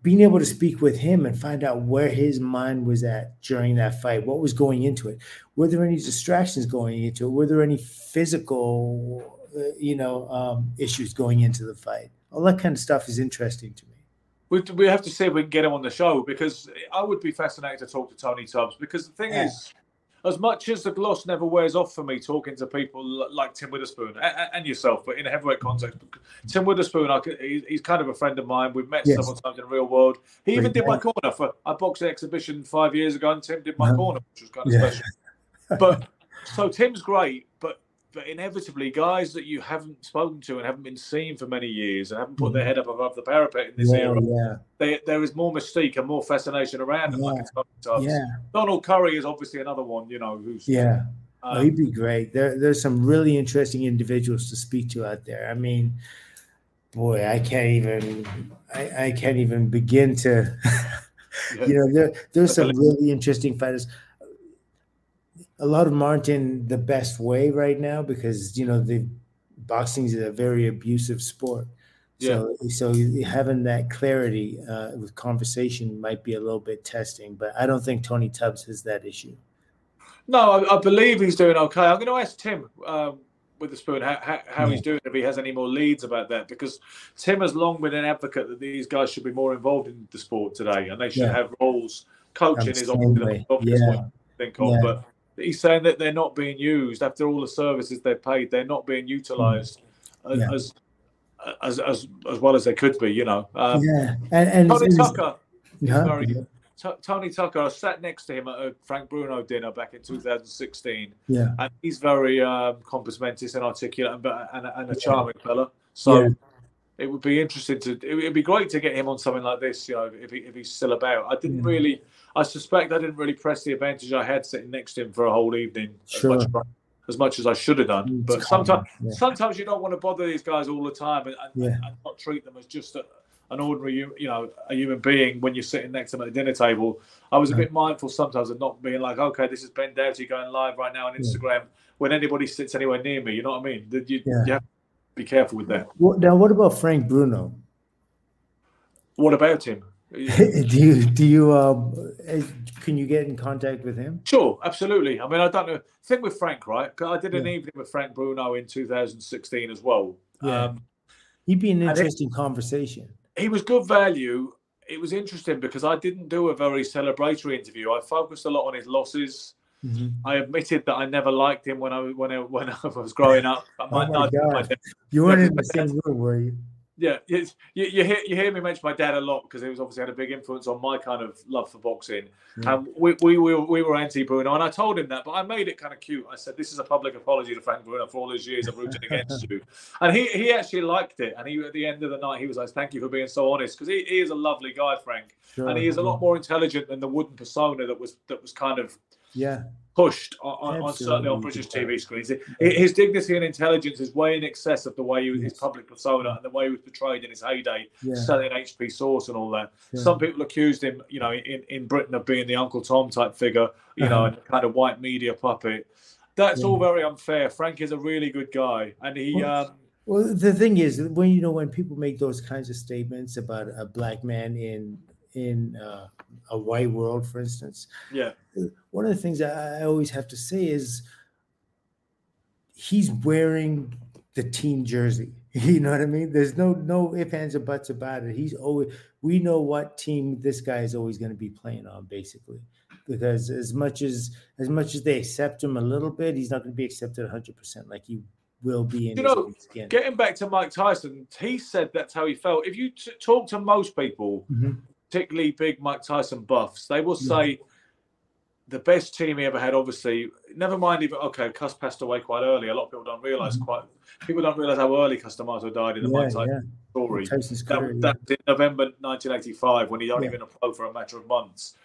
being able to speak with him and find out where his mind was at during that fight, what was going into it, were there any distractions going into it, were there any physical, uh, you know, um, issues going into the fight? All that kind of stuff is interesting to me. We, we have to see if we can get him on the show because I would be fascinated to talk to Tony Tubbs because the thing Yeah. is, as much as the gloss never wears off for me talking to people like Tim Witherspoon and, and yourself, but in a heavyweight context, Tim Witherspoon, I, he's kind of a friend of mine. We've met Yes. several times in the real world. He even did my corner for I boxed the exhibition five years ago, and Tim did my Uh-huh. corner, which was kind of Yeah. special. But so Tim's great, but inevitably, guys that you haven't spoken to and haven't been seen for many years and haven't put their head up above the parapet in this. Yeah, era, yeah, they, there is more mystique and more fascination around them. Like Yeah. it's yeah, Donald Curry is obviously another one, you know, who's yeah. Oh, um, he'd be great. There, there's some really interesting individuals to speak to out there. I mean, boy, I can't even, I, I can't even begin to, [LAUGHS] you know, there, there's some really interesting fighters. A lot of them aren't in the best way right now because you know the boxing is a very abusive sport. Yeah. So, so having that clarity uh, with conversation might be a little bit testing, but I don't think Tony Tubbs has that issue. No, I, I believe he's doing okay. I'm going to ask Tim um, Witherspoon how, how, how Yeah. he's doing if he has any more leads about that because Tim has long been an advocate that these guys should be more involved in the sport today and they should Yeah. have roles. Coaching is obviously the obvious Yeah. one think of, but he's saying that they're not being used after all the services they've paid. They're not being utilised Mm. Yeah. as, as as as well as they could be. You know, um, yeah, and and Tony it's- Tucker. Huh? very- T- Tony Tucker, I sat next to him at a Frank Bruno dinner back in 2016, yeah, and he's very um, compos mentis and articulate and, and, and a charming fella. So Yeah. it would be interesting to. It would be great to get him on something like this. You know, if, he, if he's still about. I didn't Yeah. really. I suspect I didn't really press the advantage I had sitting next to him for a whole evening Sure. as, much, as much as I should have done. It's But sometimes, yeah. sometimes you don't want to bother these guys all the time and, and, Yeah. and not treat them as just a, an ordinary, you know, a human being when you're sitting next to them at the dinner table. I was a bit mindful sometimes of not being like, okay, this is Ben Doughty going live right now on Instagram. When anybody sits anywhere near me, you know what I mean? You, Yeah. you have to be careful with that. Well, now, what about Frank Bruno? What about him? [LAUGHS] do you do you um, can you get in contact with him? Sure, absolutely. I mean, I don't know. Think with Frank, right? I did an Yeah. evening with Frank Bruno in 2016 as well. Yeah. Um, He'd be an interesting conversation. he was good value. It was interesting because I didn't do a very celebratory interview. I focused a lot on his losses. I admitted that I never liked him when I when I, when [LAUGHS] I was growing up. I Oh my God. You weren't in the [LAUGHS] same room, were you? Yeah, you, you hear you hear me mention my dad a lot because he was obviously had a big influence on my kind of love for boxing. Yeah. And we, we, we, were- we were anti Bruno, and I told him that, but I made it kind of cute. I said, "This is a public apology to Frank Bruno for all those years of rooting against [LAUGHS] you." And he, he actually liked it. And he at the end of the night, he was like, "Thank you for being so honest," because he, he is a lovely guy, Frank, Sure, and he is a lot more intelligent than the wooden persona that was that was kind of Yeah, pushed on, on, certainly on British TV screens. His dignity and intelligence is way in excess of the way he, his Yes. public persona and the way he was portrayed in his heyday, Yeah. selling HP sauce and all that. Yeah. Some people accused him, you know, in, in Britain of being the Uncle Tom type figure, you know, Uh-huh. and kind of white media puppet. That's Yeah. all very unfair. Frank is a really good guy, and he. Well, Um, Well, the thing is, when you know when people make those kinds of statements about a black man in in uh, a white world, for instance, yeah, one of the things I, always have to say is he's wearing the team jersey. [LAUGHS] You know what I mean? There's no no ifs ands or buts about it. He's always we know what team this guy is always going to be playing on, basically. Because as much as as much as they accept him a little bit, he's not going to be accepted 100 percent like he will be in You know, getting back to Mike Tyson, he said that's how he felt. If you t- talk to most people, Mhm. Particularly big Mike Tyson buffs, they will Yeah. say the best team he ever had. Obviously, never mind even okay, Cus passed away quite early. A lot of people don't realize quite. People don't realize how early Cus D'Amato died in the Mm-hmm. Yeah, Mike Tyson yeah. story. That, career, that was in November 1985 when he'd only Yeah. been a pro for a matter of months.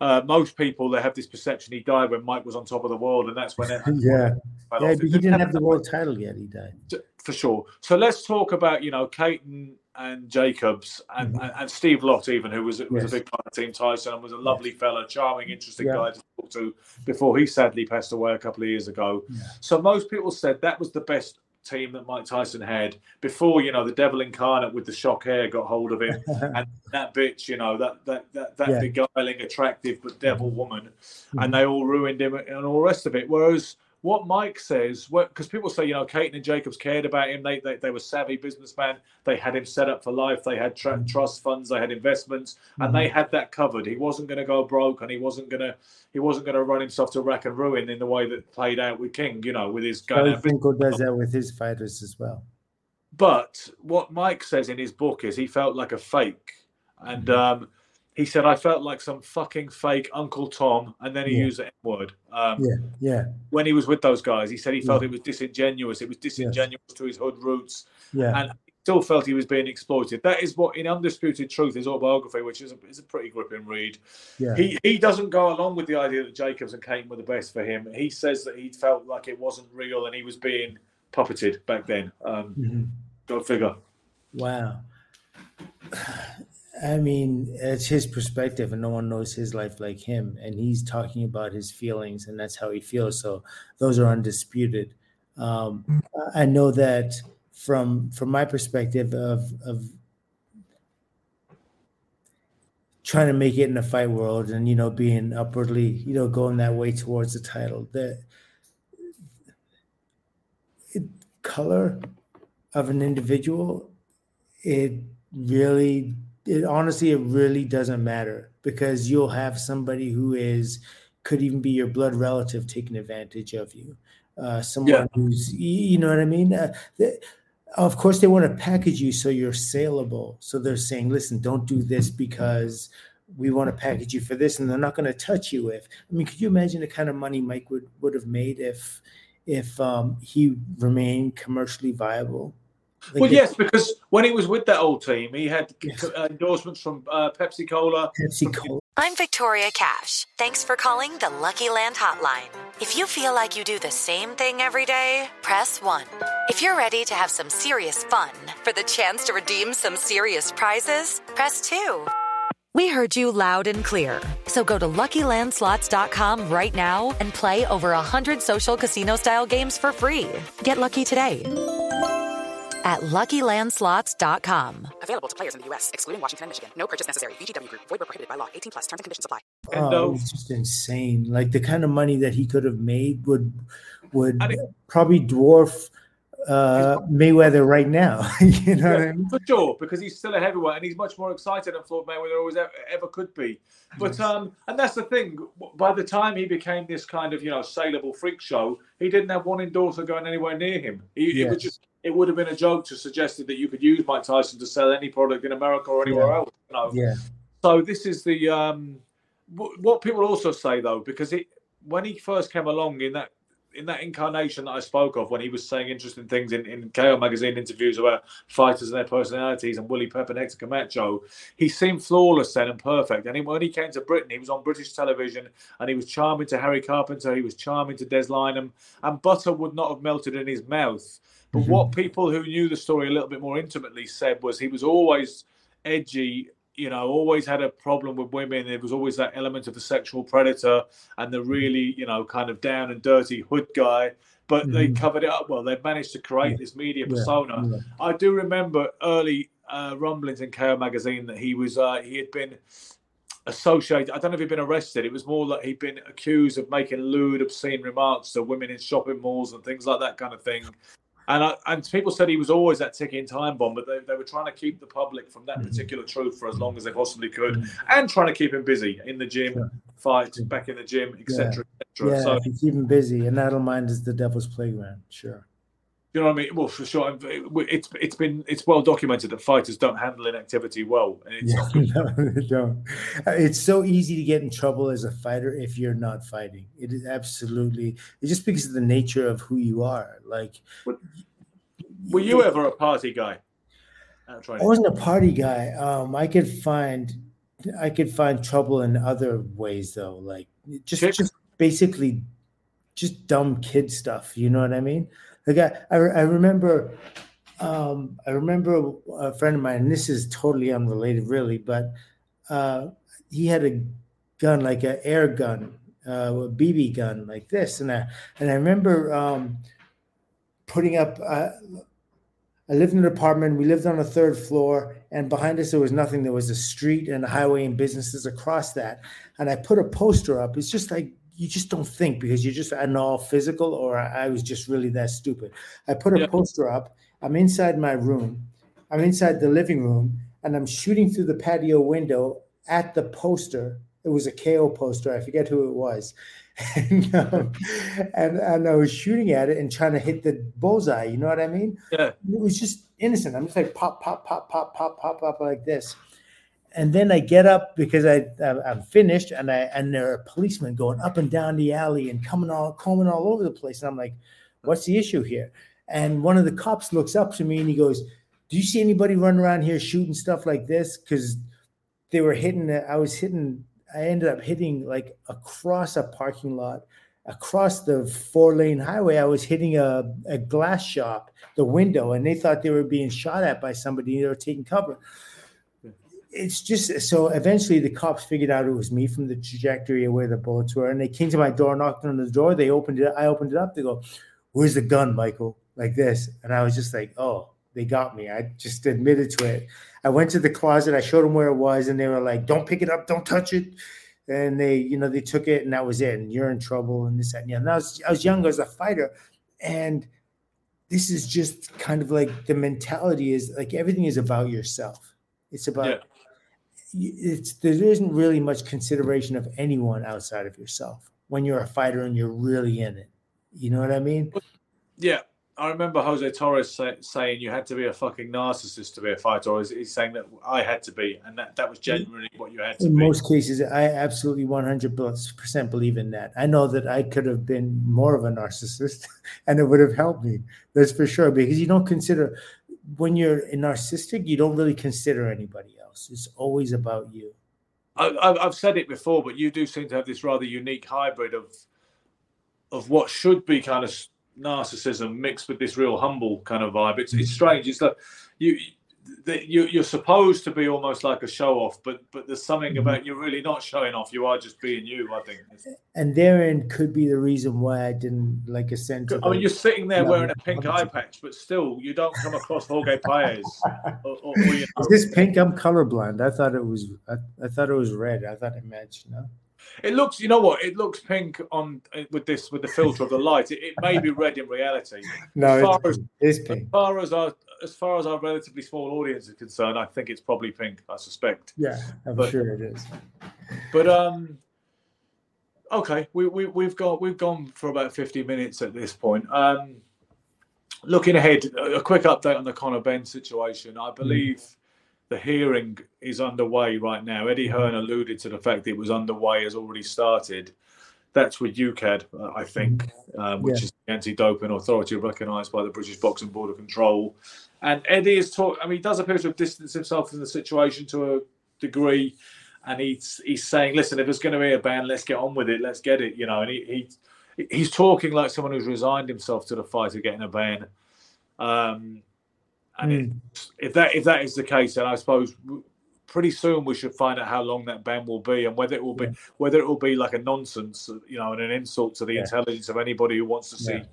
Uh, most people they have this perception he died when Mike was on top of the world, and that's when [LAUGHS] it yeah. yeah, but he didn't have the world title yet. He died. for sure. So let's talk about you know Cayton and Jacobs and, and, and Steve Lott even who was was Mm-hmm. Yes. a big part of Team Tyson and was a lovely fellow, charming, interesting Yeah. guy to talk to before he sadly passed away a couple of years ago. Yeah. So most people said that was the best team that Mike Tyson had before, you know, the devil incarnate with the shock hair got hold of him, [LAUGHS] and that bitch, you know, that that that, that Yeah. beguiling, attractive but devil woman, and they all ruined him and all the rest of it. Whereas what Mike says, because people say, you know, Cayton and Jacobs cared about him. They, they they were savvy businessmen. They had him set up for life. They had tra- mm. trust funds. They had investments, and they mm-hmm. had that covered. He wasn't going to go broke, and he wasn't going to he wasn't going to run himself to rack and ruin in the way that played out with King. You know, with his out. Finkel does that with his fighters as well. But what Mike says in his book is he felt like a fake, and mm-hmm. um, he said I felt like some fucking fake Uncle Tom, and then he Yeah. used the N word. Um, Yeah, yeah, when he was with those guys. He said he felt it was disingenuous. It was disingenuous to his hood roots, yeah. and he still felt he was being exploited. That is what, in Undisputed Truth, his autobiography, which is a, is a pretty gripping read. Yeah. He he doesn't go along with the idea that Jacobs and Cayton were the best for him. He says that he felt like it wasn't real and he was being puppeted back then. Um, Mhm. Go figure. Wow. I mean, it's his perspective, and no one knows his life like him. And he's talking about his feelings, and that's how he feels. So those are undisputed. Um, I know that from from my perspective of of trying to make it in the fight world, and you know, being upwardly, you know, going that way towards the title. The it, color of an individual, it really, it honestly, it really doesn't matter because you'll have somebody who is could even be your blood relative taking advantage of you. Uh, someone Yeah. who's, you know what I mean? Uh, the, of course, they want to package you so you're saleable. So they're saying, listen, don't do this because we want to package you for this, and they're not going to touch you if. I mean, could you imagine the kind of money Mike would would have made if if um, he remained commercially viable? Like well, if yes, because when he was with that old team, he had Yes. endorsements from uh, Pepsi Cola. Pepsi Cola. I'm Victoria Cash. Thanks for calling the Lucky Land Hotline. If you feel like you do the same thing every day, press 1. If you're ready to have some serious fun for the chance to redeem some serious prizes, press 2. We heard you loud and clear. So go to LuckyLandSlots.com right now and play over 100 social casino style games for free. Get lucky today at LuckyLandSlots.com. Available to players in the U.S., excluding Washington and Michigan. No purchase necessary. VGW Group. Void where prohibited by law. 18 plus. Terms and conditions apply. And, Oh, uh, it's just insane. Like the kind of money that he could have made would would And it- probably dwarf uh, Mayweather right now. [LAUGHS] you know what I mean? For sure, because he's still a heavyweight and he's much more excited than Floyd Mayweather always ever, ever could be. But um, and that's the thing. By the time he became this kind of you know saleable freak show, he didn't have one endorser going anywhere near him. He, It was Yes. just it would have been a joke to suggest that you could use Mike Tyson to sell any product in America or anywhere Yeah. else. You know? Yeah. So this is the um, wh- what people also say though, because it when he first came along in that in that incarnation that I spoke of, when he was saying interesting things in, in KO magazine interviews about fighters and their personalities and Willie Pep and Hector Camacho, he seemed flawless then and perfect. And he, when he came to Britain, he was on British television and he was charming to Harry Carpenter, he was charming to Des Lynam, and butter would not have melted in his mouth. But Mhm. what people who knew the story a little bit more intimately said was he was always edgy, you know, always had a problem with women. There was always that element of the sexual predator and the really, you know, kind of down and dirty hood guy. But they Mhm. covered it up well. They managed to create this media persona. yeah. I do remember early uh, rumblings in KO magazine that he was uh, he had been associated. I don't know if he'd been arrested. It was more like he'd been accused of making lewd, obscene remarks to women in shopping malls and things like that kind of thing. And I, and people said he was always that ticking time bomb, but they, they were trying to keep the public from that mm-hmm. particular truth for as long as they possibly could, mm-hmm. and trying to keep him busy in the gym, Sure. fight, back in the gym, etc., etc. Yeah, So if you keep him busy, and that'll mind is the devil's playground. Sure. You know what I mean? Well, for sure, it- it's it's been it's well documented that fighters don't handle inactivity well, it's Yeah, [LAUGHS] no, they don't. Uh, It's so easy to get in trouble as a fighter if you're not fighting. It is absolutely. It's just because of the nature of who you are. Like, Were you ever a party guy? I wasn't a party guy. Um, I could find, I could find trouble in other ways though. Like just, just basically, just dumb kid stuff. You know what I mean? Like I, I, I remember, um, I remember a friend of mine. This is totally unrelated, really, but uh, he had a gun like an air gun, uh, a BB gun like this, and I and I remember. Um, putting up. Uh, I lived in an apartment. We lived on a third floor, and behind us there was nothing. There was a street and a highway and businesses across that. And I put a poster up. It's just like you just don't think because you're just I don't physical or I, I was just really that stupid. I put a Yeah. poster up. I'm inside my room. I'm inside the living room, and I'm shooting through the patio window at the poster. It was a KO poster. I forget who it was. [LAUGHS] And, um, and and I was shooting at it and trying to hit the bullseye. You know what I mean? Yeah. It was just innocent. I'm just like pop, pop, pop, pop, pop, pop, pop like this. And then I get up because I I'm finished, and I and there are policemen going up and down the alley and coming all combing all over the place. And I'm like, what's the issue here? And one of the cops looks up to me and he goes, "Do you see anybody running around here shooting stuff like this?" Because they were hitting. I was hitting. I ended up hitting like across a parking lot, across the four lane highway. I was hitting a, a glass shop, the window, and they thought they were being shot at by somebody. They were taking cover. It's just so eventually the cops figured out it was me from the trajectory of where the bullets were, and they came to my door, knocked on the door. They opened it. I opened it up. They go, "Where's the gun, Michael?" Like this, and I was just like, "Oh, they got me." I just admitted to it. I went to the closet. I showed them where it was, and they were like, "Don't pick it up. Don't touch it." And they, you know, they took it, and that was it. And you're in trouble, and this that, and yeah. And I was, I was young as a fighter, and this is just kind of like the mentality is like everything is about yourself. It's about Yeah. It's there isn't really much consideration of anyone outside of yourself when you're a fighter and you're really in it. You know what I mean? Yeah, I remember Jose Torres say, saying you had to be a fucking narcissist to be a fighter. Or he's, saying that I had to be, and that, that was genuinely what you had to In be. most cases, I absolutely 100% believe in that. I know that I could have been more of a narcissist [LAUGHS] and it would have helped me. That's for sure. Because you don't consider, when you're a narcissistic, you don't really consider anybody else. It's always about you. I, I've said it before, but you do seem to have this rather unique hybrid of of what should be kind of narcissism mixed with this real humble kind of vibe. It's it's strange. It's like you that you you're supposed to be almost like a show off, but but there's something mm-hmm. about you're really not showing off. You are just being you. I think. And therein could be the reason why I didn't like a to I mean, you're sitting there wearing a pink eye patch, but still, you don't come across Jorge [LAUGHS] Paez. or, or, or, you Is this pink? I'm colorblind. I thought it was. I, I thought it was red. I thought it matched. No. It looks, you know what? It looks pink on eh, with this with the filter of the light. It, it may be red in reality. [LAUGHS] No, as far it's as pink. As far as our as far as our relatively small audience is concerned, I think it's probably pink. I suspect. Yeah, I'm But- sure it is. But um, okay, we we we've got we've gone for about fifty minutes at this point. Um, looking ahead, a quick update on the Conor Benn situation. I believe the hearing is underway right now. Eddie Hearn alluded to the fact that it was underway, has already started. That's with UKAD, uh, I think, um, which Yeah. is the anti-doping authority recognised by the British Boxing Board of Control. And Eddie is talk. I mean, he does appear to have distanced himself from the situation to a degree, and he's he's saying, "Listen, if there's going to be a ban, let's get on with it. Let's get it." You know, and he, he he's talking like someone who's resigned himself to the fight of getting a ban. Um, and it, if that if that is the case, then I suppose pretty soon we should find out how long that ban will be and whether it will be whether it will be like a nonsense, you know, and an insult to the Yeah. intelligence of anybody who wants to see Yeah.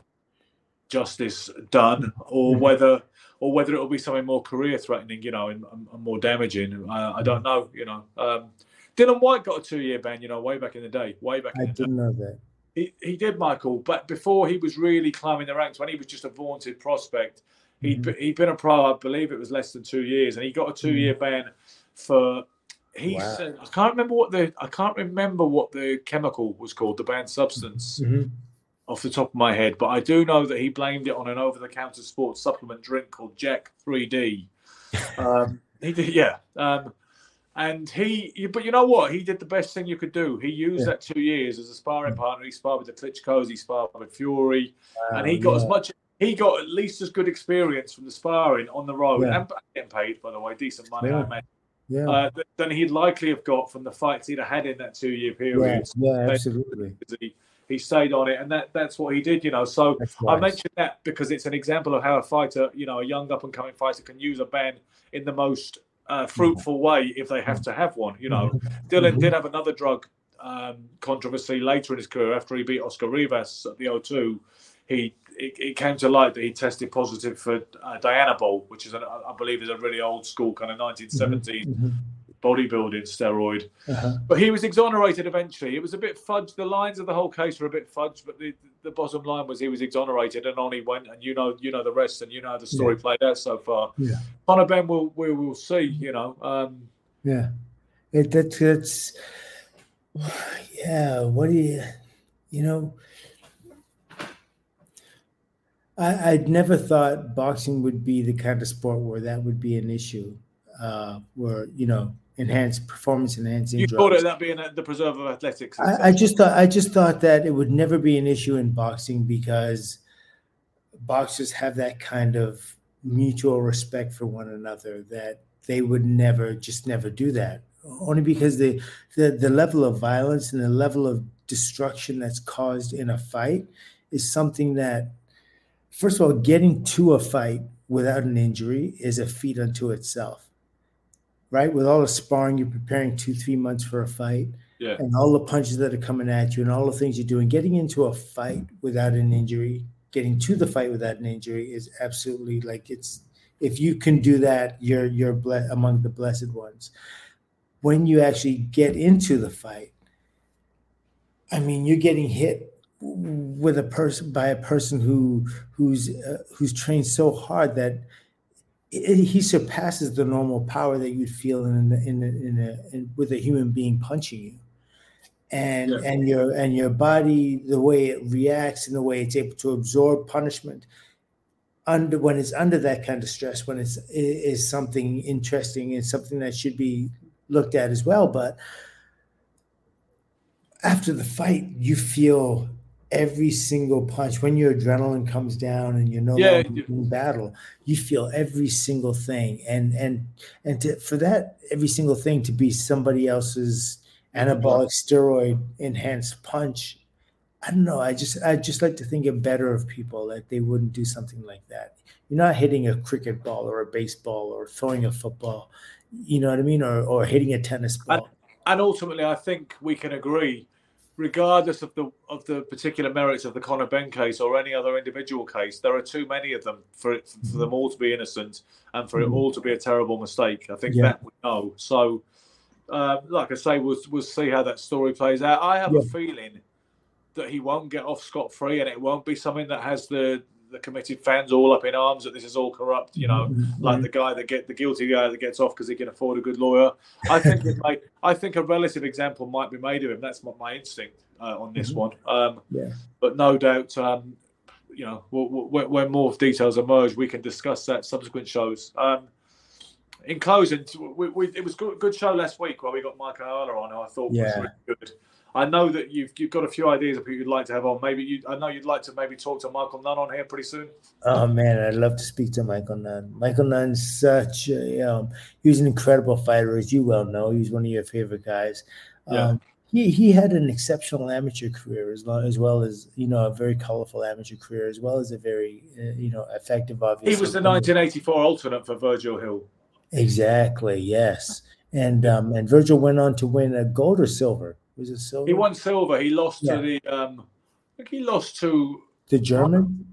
justice done, or Mhm. whether or whether it will be something more career threatening, you know, and, and more damaging. I, I don't know, you know. Um, Dillian Whyte got a two year ban, you know, way back in the day, way back in I didn't know that. He, he did, Michael, but before he was really climbing the ranks, when he was just a vaunted prospect, he'd, Mm-hmm. be- he'd been a pro, I believe it was less than two years, and he got a two year ban for. He Wow. said, I can't remember what the I can't remember what the chemical was called, the banned substance, Mhm. off the top of my head, but I do know that he blamed it on an over the counter sports supplement drink called Jack 3D. [LAUGHS] Um, he did, yeah. Um, and he, but you know what? He did the best thing you could do. He used Yeah. that two years as a sparring partner. He sparred with the Klitschko's, he sparred with Fury, and he got as much. He got at least as good experience from the sparring on the road Yeah. and getting paid, by the way, decent money, I Yeah. imagine, Yeah. uh, than he'd likely have got from the fights he'd have had in that two-year yeah. period. Yeah. They- Absolutely. He, he stayed on it, and that, that's what he did, you know. So That's I mentioned that because it's an example of how a fighter, you know, a young up and coming fighter can use a ban in the most uh, fruitful way if they have to have one. You know, Dillian did have another drug um, controversy later in his career after he beat Oscar Rivas at the O2. he it, it, came to light that he tested positive for uh, Dianabol, which is, an, I believe, is a really old school kind of 1970s mm-hmm. bodybuilding steroid. Uh-huh. But he was exonerated eventually. It was a bit fudged. The lines of the whole case were a bit fudged, but the, the bottom line was he was exonerated, and on he went. And you know, you know the rest, and you know how the story yeah. played out so far. Yeah. Conor Benn, will we will see. You know. Um, yeah, it that, that's yeah. What do you, you know? I, would never thought boxing would be the kind of sport where that would be an issue, uh, where you know enhanced performance enhancing. You thought it that being the preserve of athletics. I, I, just thought I just thought that it would never be an issue in boxing because boxers have that kind of mutual respect for one another that they would never just never do that only because the the, the level of violence and the level of destruction that's caused in a fight is something that first of all, getting to a fight without an injury is a feat unto itself, right? With all the sparring, you're preparing two, three months for a fight, yeah. and all the punches that are coming at you, and all the things you're doing. Getting into a fight without an injury, getting to the fight without an injury is absolutely like it's. If you can do that, you're you're ble- among the blessed ones. When you actually get into the fight, I mean, you're getting hit with a person by a person who who's uh, who's trained so hard that it, he surpasses the normal power that you'd feel in in, in, a, in with a human being punching you and yeah. and your and your body the way it reacts and the way it's able to absorb punishment under when it's under that kind of stress when it's is something interesting and something that should be looked at as well but after the fight you feel every single punch. When your adrenaline comes down and you're no yeah, longer in battle you feel every single thing. And and and to, for that every single thing to be somebody else's anabolic steroid enhanced punch i don't know. I just i just like to think it better of people that they wouldn't do something like that. You're not hitting a cricket ball or a baseball or throwing a football you know what i mean? Or or hitting a tennis ball. and, and ultimately i think we can agree regardless of the of the particular merits of the Conor Benn case or any other individual case, there are too many of them for it, for them all to be innocent and for it mm-hmm. all to be a terrible mistake. I think yeah. that we know. So, uh, like I say, we'll we'll see how that story plays out. I have yeah. a feeling that he won't get off scot free, and it won't be something that has the the committed fans all up in arms that this is all corrupt. You know, mm-hmm. like the guy that get the guilty guy that gets off because he can afford a good lawyer. I think [LAUGHS] I think a relative example might be made of him. That's my, my instinct uh, on this mm-hmm. one. Um, yeah. But no doubt, um, you know, when more details emerge, we can discuss that subsequent shows. Um, in closing, we, we, it was good, good show last week where we got Mike Ayala on, who I thought yeah. was really good. I know that you've you've got a few ideas of who you'd like to have on. Maybe you, I know you'd like to maybe talk to Michael Nunn on here pretty soon. Oh man, I'd love to speak to Michael Nunn. Michael Nunn's such a, um, he was an incredible fighter, as you well know. He's one of your favorite guys. Yeah. Um, he, he had an exceptional amateur career as long as well as you know a very colorful amateur career as well as a very uh, you know effective obviously. He was the 1984 alternate for Virgil Hill. Exactly. Yes. And um, and Virgil went on to win a gold or silver was it silver? He won silver. He lost yeah. to the. Um, I think he lost to the German.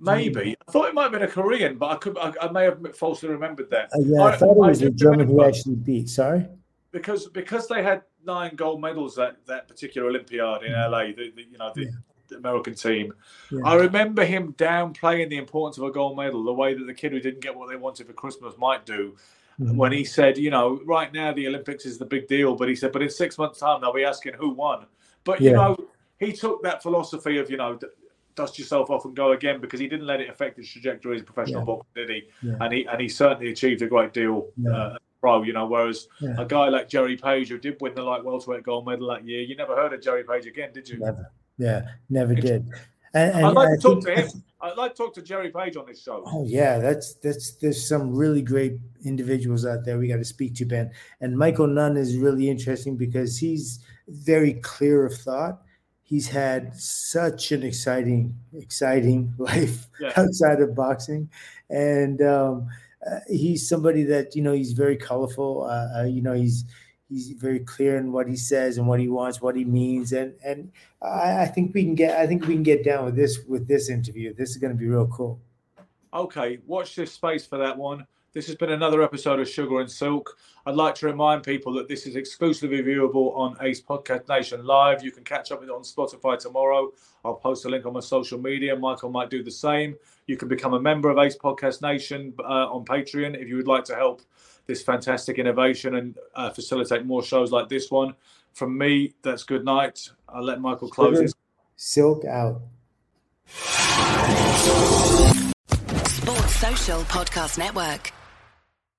Maybe I thought it might have been a Korean, but I could I, I may have falsely remembered that. Uh, yeah, I, I, thought it was a German who actually beat. Sorry, because because they had nine gold medals that that particular Olympiad in. LA. The, the you know the, yeah. the, American team. Yeah. I remember him downplaying the importance of a gold medal, the way that the kid who didn't get what they wanted for Christmas might do mm-hmm. when he said, you know, right now the Olympics is the big deal, but he said, but in six months' time they'll be asking who won. But you yeah. know, he took that philosophy of you know dust yourself off and go again because he didn't let it affect his trajectory as a professional yeah. boxer, did he? Yeah. And he and he certainly achieved a great deal. Yeah. Uh, pro, you know, whereas a guy like Jerry Page, who did win the light welterweight gold medal that year, you never heard of Jerry Page again, did you? Never. Yeah, never did. And, and I'd like I to talk to him. I'd like to talk to Jerry Page on this show. Oh yeah, that's that's there's some really great individuals out there we got to speak to, Ben. And Michael Nunn is really interesting because he's very clear of thought. He's had such an exciting, exciting [LAUGHS] life yeah. outside of boxing, and um, uh, he's somebody that you know he's very colorful. Uh, uh, you know he's he's very clear in what he says and what he wants, what he means, and and I, I think we can get I think we can get down with this with this interview. This is going to be real cool. Okay, watch this space for that one. This has been another episode of Sugar and Silk. I'd like to remind people that this is exclusively viewable on Ace Podcast Nation Live. You can catch up with it on Spotify tomorrow. I'll post a link on my social media. Michael might do the same. You can become a member of Ace Podcast Nation uh, on Patreon if you would like to help this fantastic innovation and uh, facilitate more shows like this one. From me, that's good night. I'll let Michael close his. Silk out. Sports Social Podcast Network.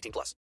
18 plus.